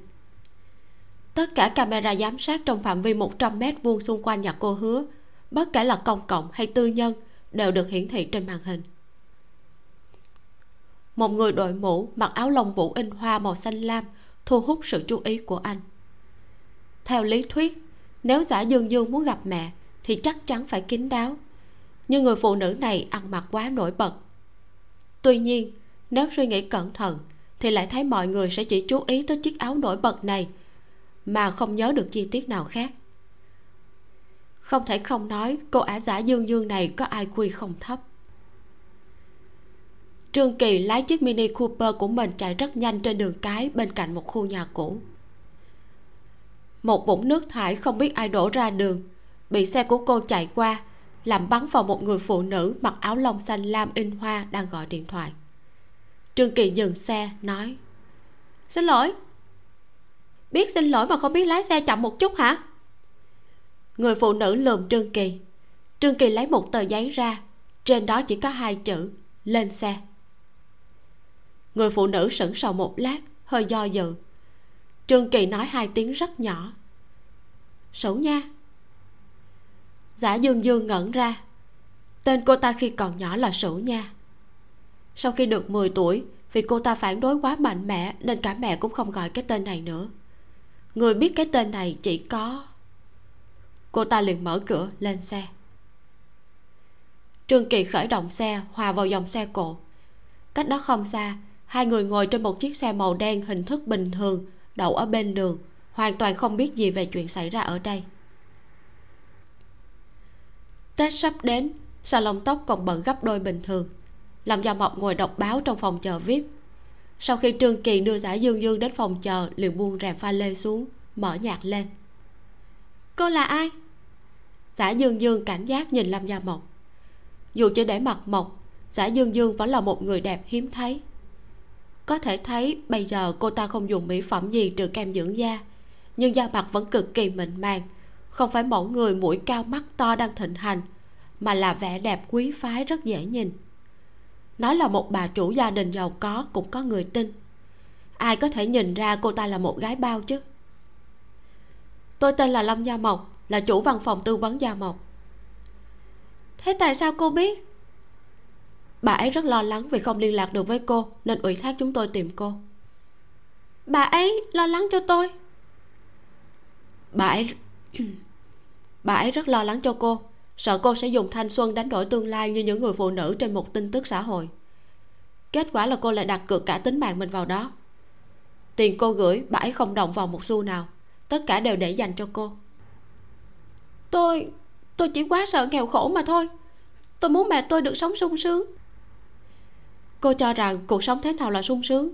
Tất cả camera giám sát trong phạm vi 100 mét vuông xung quanh nhà cô hứa, bất kể là công cộng hay tư nhân, đều được hiển thị trên màn hình một người đội mũ mặc áo lông vũ in hoa màu xanh lam thu hút sự chú ý của anh. Theo lý thuyết, nếu giả dương dương muốn gặp mẹ thì chắc chắn phải kín đáo. Nhưng người phụ nữ này ăn mặc quá nổi bật. Tuy nhiên, nếu suy nghĩ cẩn thận thì lại thấy mọi người sẽ chỉ chú ý tới chiếc áo nổi bật này mà không nhớ được chi tiết nào khác. Không thể không nói cô ả giả dương dương này có ai quy không thấp trương kỳ lái chiếc mini cooper của mình chạy rất nhanh trên đường cái bên cạnh một khu nhà cũ. Một vũng nước thải không biết ai đổ ra đường. Bị xe của cô chạy qua, làm bắn vào một người phụ nữ mặc áo lông xanh lam in hoa đang gọi điện thoại. Trương kỳ dừng xe, nói, xin lỗi. Biết xin lỗi mà không biết lái xe chậm một chút hả? Người phụ nữ lườm trương kỳ. Trương kỳ lấy một tờ giấy ra, trên đó chỉ có hai chữ, lên xe người phụ nữ sững sờ một lát, hơi do dự. Trương kỳ nói hai tiếng rất nhỏ. Sửu nha. Giả dương dương ngẩn ra. Tên cô ta khi còn nhỏ là sửu nha. Sau khi được 10 tuổi, vì cô ta phản đối quá mạnh mẽ nên cả mẹ cũng không gọi cái tên này nữa. Người biết cái tên này chỉ có cô ta liền mở cửa lên xe. Trương kỳ khởi động xe, hòa vào dòng xe cộ. Cách đó không xa hai người ngồi trên một chiếc xe màu đen hình thức bình thường, đậu ở bên đường, hoàn toàn không biết gì về chuyện xảy ra ở đây. Tết sắp đến, salon tóc còn bận gấp đôi bình thường, làm gia mộc ngồi đọc báo trong phòng chờ vip. Sau khi trương kỳ đưa giả dương dương đến phòng chờ, liền buông rèm pha lê xuống, mở nhạc lên. Cô là ai? Giả dương dương cảnh giác nhìn lâm gia mộc. Dù chỉ để mặt mộc, giả dương dương vẫn là một người đẹp hiếm thấy có thể thấy bây giờ cô ta không dùng mỹ phẩm gì trừ kem dưỡng da. Nhưng da mặt vẫn cực kỳ mịn màng. Không phải mẫu người mũi cao mắt to đang thịnh hành, mà là vẻ đẹp quý phái rất dễ nhìn. Nói là một bà chủ gia đình giàu có cũng có người tin. Ai có thể nhìn ra cô ta là một gái bao chứ? Tôi tên là lâm gia mộc, là chủ văn phòng tư vấn gia mộc. Thế tại sao cô biết? Bà ấy rất lo lắng vì không liên lạc được với cô nên ủy thác chúng tôi tìm cô. Bà ấy lo lắng cho tôi? Bà ấy bà ấy rất lo lắng cho cô. Sợ cô sẽ dùng thanh xuân đánh đổi tương lai như những người phụ nữ trên một tin tức xã hội. Kết quả là cô lại đặt cược cả tính mạng mình vào đó. Tiền cô gửi bà ấy không động vào một xu nào. Tất cả đều để dành cho cô. Tôi tôi chỉ quá sợ nghèo khổ mà thôi. Tôi muốn mẹ tôi được sống sung sướng cô cho rằng cuộc sống thế nào là sung sướng.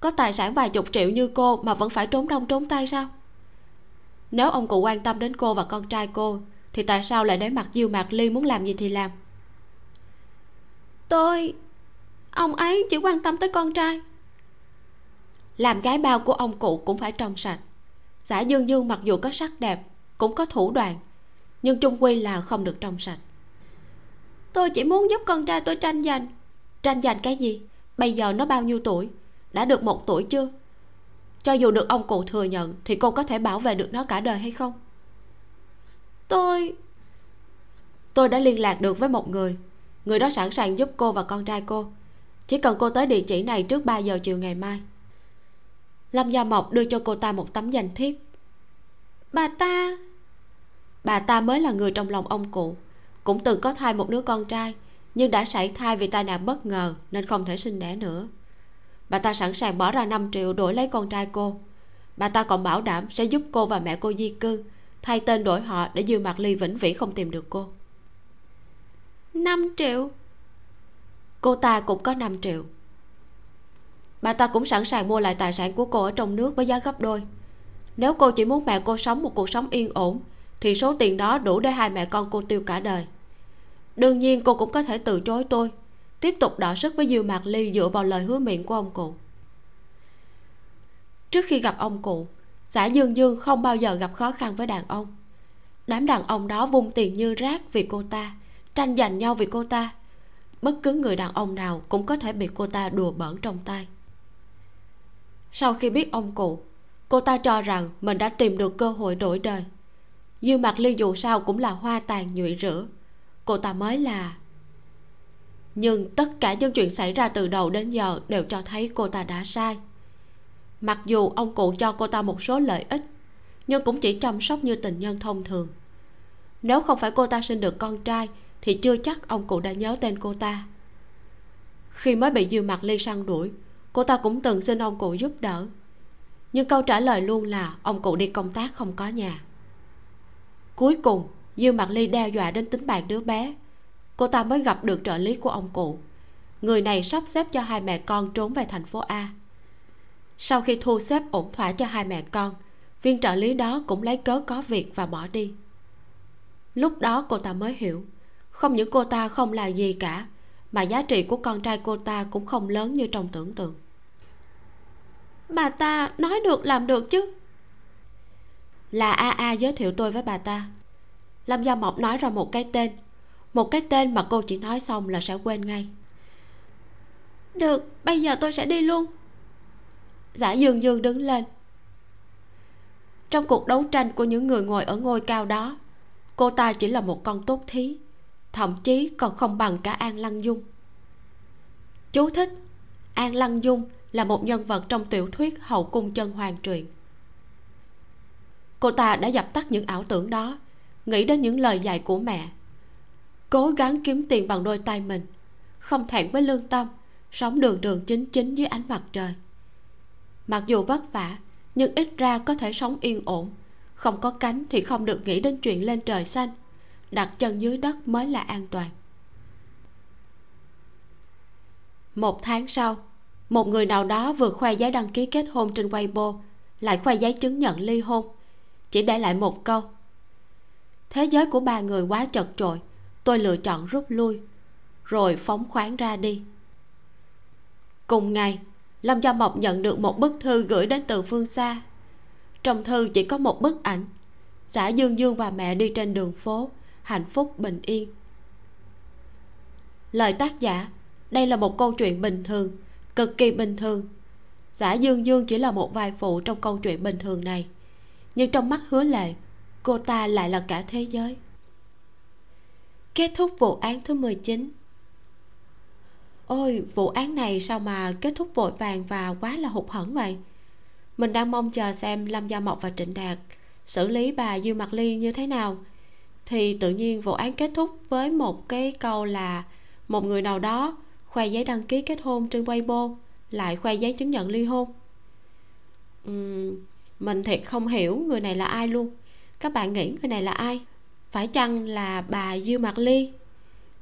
Có tài sản vài chục triệu như cô mà vẫn phải trốn đông trốn tay sao? Nếu ông cụ quan tâm đến cô và con trai cô thì tại sao lại để mặt diêu mạc ly muốn làm gì thì làm? Tôi ông ấy chỉ quan tâm tới con trai. Làm gái bao của ông cụ cũng phải trong sạch. Giả dương dương mặc dù có sắc đẹp cũng có thủ đoạn nhưng chung quy là không được trong sạch. Tôi chỉ muốn giúp con trai tôi tranh giành tranh giành cái gì? Bây giờ nó bao nhiêu tuổi? Đã được một tuổi chưa? Cho dù được ông cụ thừa nhận, thì cô có thể bảo vệ được nó cả đời hay không? Tôi tôi đã liên lạc được với một người. Người đó sẵn sàng giúp cô và con trai cô. Chỉ cần cô tới địa chỉ này trước 3 giờ chiều ngày mai. Lâm gia mộc đưa cho cô ta một tấm danh thiếp. Bà ta bà ta mới là người trong lòng ông cụ. Cũng từng có thai một đứa con trai nhưng đã sảy thai vì tai nạn bất ngờ nên không thể sinh đẻ nữa. Bà ta sẵn sàng bỏ ra 5 triệu đổi lấy con trai cô. Bà ta còn bảo đảm sẽ giúp cô và mẹ cô di cư thay tên đổi họ để dư mặt ly vĩnh viễn không tìm được cô. 5 triệu? Cô ta cũng có 5 triệu. Bà ta cũng sẵn sàng mua lại tài sản của cô ở trong nước với giá gấp đôi. Nếu cô chỉ muốn mẹ cô sống một cuộc sống yên ổn thì số tiền đó đủ để hai mẹ con cô tiêu cả đời đương nhiên cô cũng có thể từ chối tôi. Tiếp tục đọ sức với diêu mạc ly dựa vào lời hứa miệng của ông cụ. Trước khi gặp ông cụ xã dương dương không bao giờ gặp khó khăn với đàn ông. Đám đàn ông đó vung tiền như rác vì cô ta, tranh giành nhau vì cô ta. Bất cứ người đàn ông nào cũng có thể bị cô ta đùa bỡn trong tay. Sau khi biết ông cụ, cô ta cho rằng mình đã tìm được cơ hội đổi đời. Dư mặt ly dù sao cũng là hoa tàn nhụy rửa cô ta mới là. Nhưng tất cả những chuyện xảy ra từ đầu đến giờ đều cho thấy cô ta đã sai. Mặc dù ông cụ cho cô ta một số lợi ích, nhưng cũng chỉ chăm sóc như tình nhân thông thường. Nếu không phải cô ta sinh được con trai, thì chưa chắc ông cụ đã nhớ tên cô ta. Khi mới bị dư mặt ly săn đuổi, cô ta cũng từng xin ông cụ giúp đỡ. Nhưng câu trả lời luôn là ông cụ đi công tác không có nhà. Cuối cùng dư mặt ly đe dọa đến tính mạng đứa bé. Cô ta mới gặp được trợ lý của ông cụ. Người này sắp xếp cho hai mẹ con trốn về thành phố a. Sau khi thu xếp ổn thỏa cho hai mẹ con viên trợ lý đó cũng lấy cớ có việc và bỏ đi. Lúc đó cô ta mới hiểu không những cô ta không là gì cả mà giá trị của con trai cô ta cũng không lớn như trong tưởng tượng. Bà ta nói được làm được chứ? Là a a giới thiệu tôi với bà ta lâm gia mộc nói ra một cái tên. Một cái tên mà cô chỉ nói xong là sẽ quên ngay. Được, bây giờ tôi sẽ đi luôn. Giả dương dương đứng lên. Trong cuộc đấu tranh của những người ngồi ở ngôi cao đó, cô ta chỉ là một con tốt thí, thậm chí còn không bằng cả an lăng dung. Chú thích, an lăng dung là một nhân vật trong tiểu thuyết hậu cung chân hoàng truyện. Cô ta đã dập tắt những ảo tưởng đó nghĩ đến những lời dạy của mẹ. Cố gắng kiếm tiền bằng đôi tay mình, không thẹn với lương tâm, sống đường đường chính chính dưới ánh mặt trời. Mặc dù vất vả, nhưng ít ra có thể sống yên ổn. Không có cánh thì không được nghĩ đến chuyện lên trời xanh. Đặt chân dưới đất mới là an toàn. Một tháng sau, một người nào đó vừa khoe giấy đăng ký kết hôn trên weibo, lại khoe giấy chứng nhận ly hôn. Chỉ để lại một câu thế giới của ba người quá chật trội, tôi lựa chọn rút lui, rồi phóng khoáng ra đi. Cùng ngày, lâm gia mộc nhận được một bức thư gửi đến từ phương xa. Trong thư chỉ có một bức ảnh xã dương dương và mẹ đi trên đường phố, hạnh phúc, bình yên. Lời tác giả, đây là một câu chuyện bình thường, cực kỳ bình thường. Xã dương dương chỉ là một vai phụ trong câu chuyện bình thường này, nhưng trong mắt hứa lệ cô ta lại là cả thế giới. Kết thúc vụ án thứ 19 ôi vụ án này sao mà kết thúc vội vàng và quá là hụt hẫng vậy? Mình đang mong chờ xem lâm gia mộc và trịnh đạt xử lý bà dư mặt ly như thế nào. Thì tự nhiên vụ án kết thúc với một cái câu là một người nào đó khoe giấy đăng ký kết hôn trên Weibo lại khoe giấy chứng nhận ly hôn. Uhm, mình thiệt không hiểu người này là ai luôn các bạn nghĩ người này là ai? Phải chăng là bà dư mặt ly?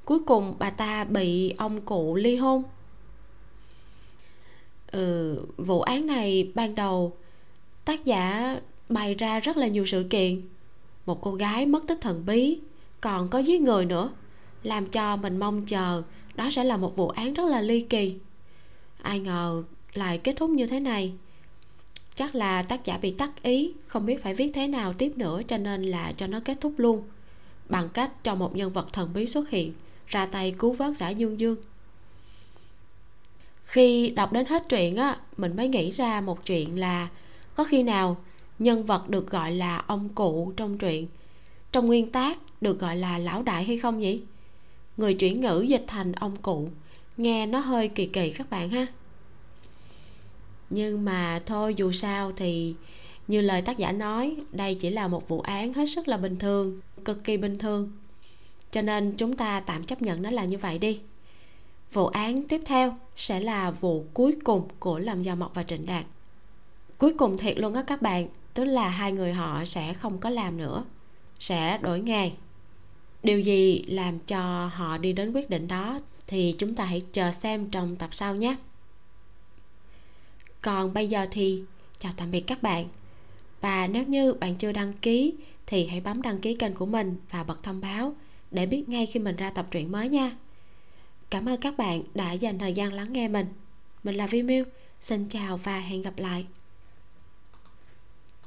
Cuối cùng bà ta bị ông cụ ly hôn. Ừ, vụ án này ban đầu tác giả bày ra rất là nhiều sự kiện. Một cô gái mất tích thần bí còn có giết người nữa làm cho mình mong chờ đó sẽ là một vụ án rất là ly kỳ. Ai ngờ lại kết thúc như thế này chắc là tác giả bị tắc ý, không biết phải viết thế nào tiếp nữa cho nên là cho nó kết thúc luôn. Bằng cách cho một nhân vật thần bí xuất hiện, ra tay cứu vớt giả dương dương. Khi đọc đến hết truyện á, mình mới nghĩ ra một chuyện là có khi nào nhân vật được gọi là ông cụ trong truyện, trong nguyên tác được gọi là lão đại hay không nhỉ? Người chuyển ngữ dịch thành ông cụ, nghe nó hơi kỳ kỳ các bạn ha nhưng mà thôi, dù sao thì như lời tác giả nói, đây chỉ là một vụ án hết sức là bình thường, cực kỳ bình thường. Cho nên chúng ta tạm chấp nhận nó là như vậy đi. Vụ án tiếp theo sẽ là vụ cuối cùng của lâm gia mộc và trịnh đạt. Cuối cùng thiệt luôn á các bạn, tức là hai người họ sẽ không có làm nữa, sẽ đổi nghề. Điều gì làm cho họ đi đến quyết định đó thì chúng ta hãy chờ xem trong tập sau nhé còn bây giờ thì, chào tạm biệt các bạn. Và nếu như bạn chưa đăng ký, thì hãy bấm đăng ký kênh của mình và bật thông báo để biết ngay khi mình ra tập truyện mới nha. Cảm ơn các bạn đã dành thời gian lắng nghe mình. Mình là vi miu. Xin chào và hẹn gặp lại.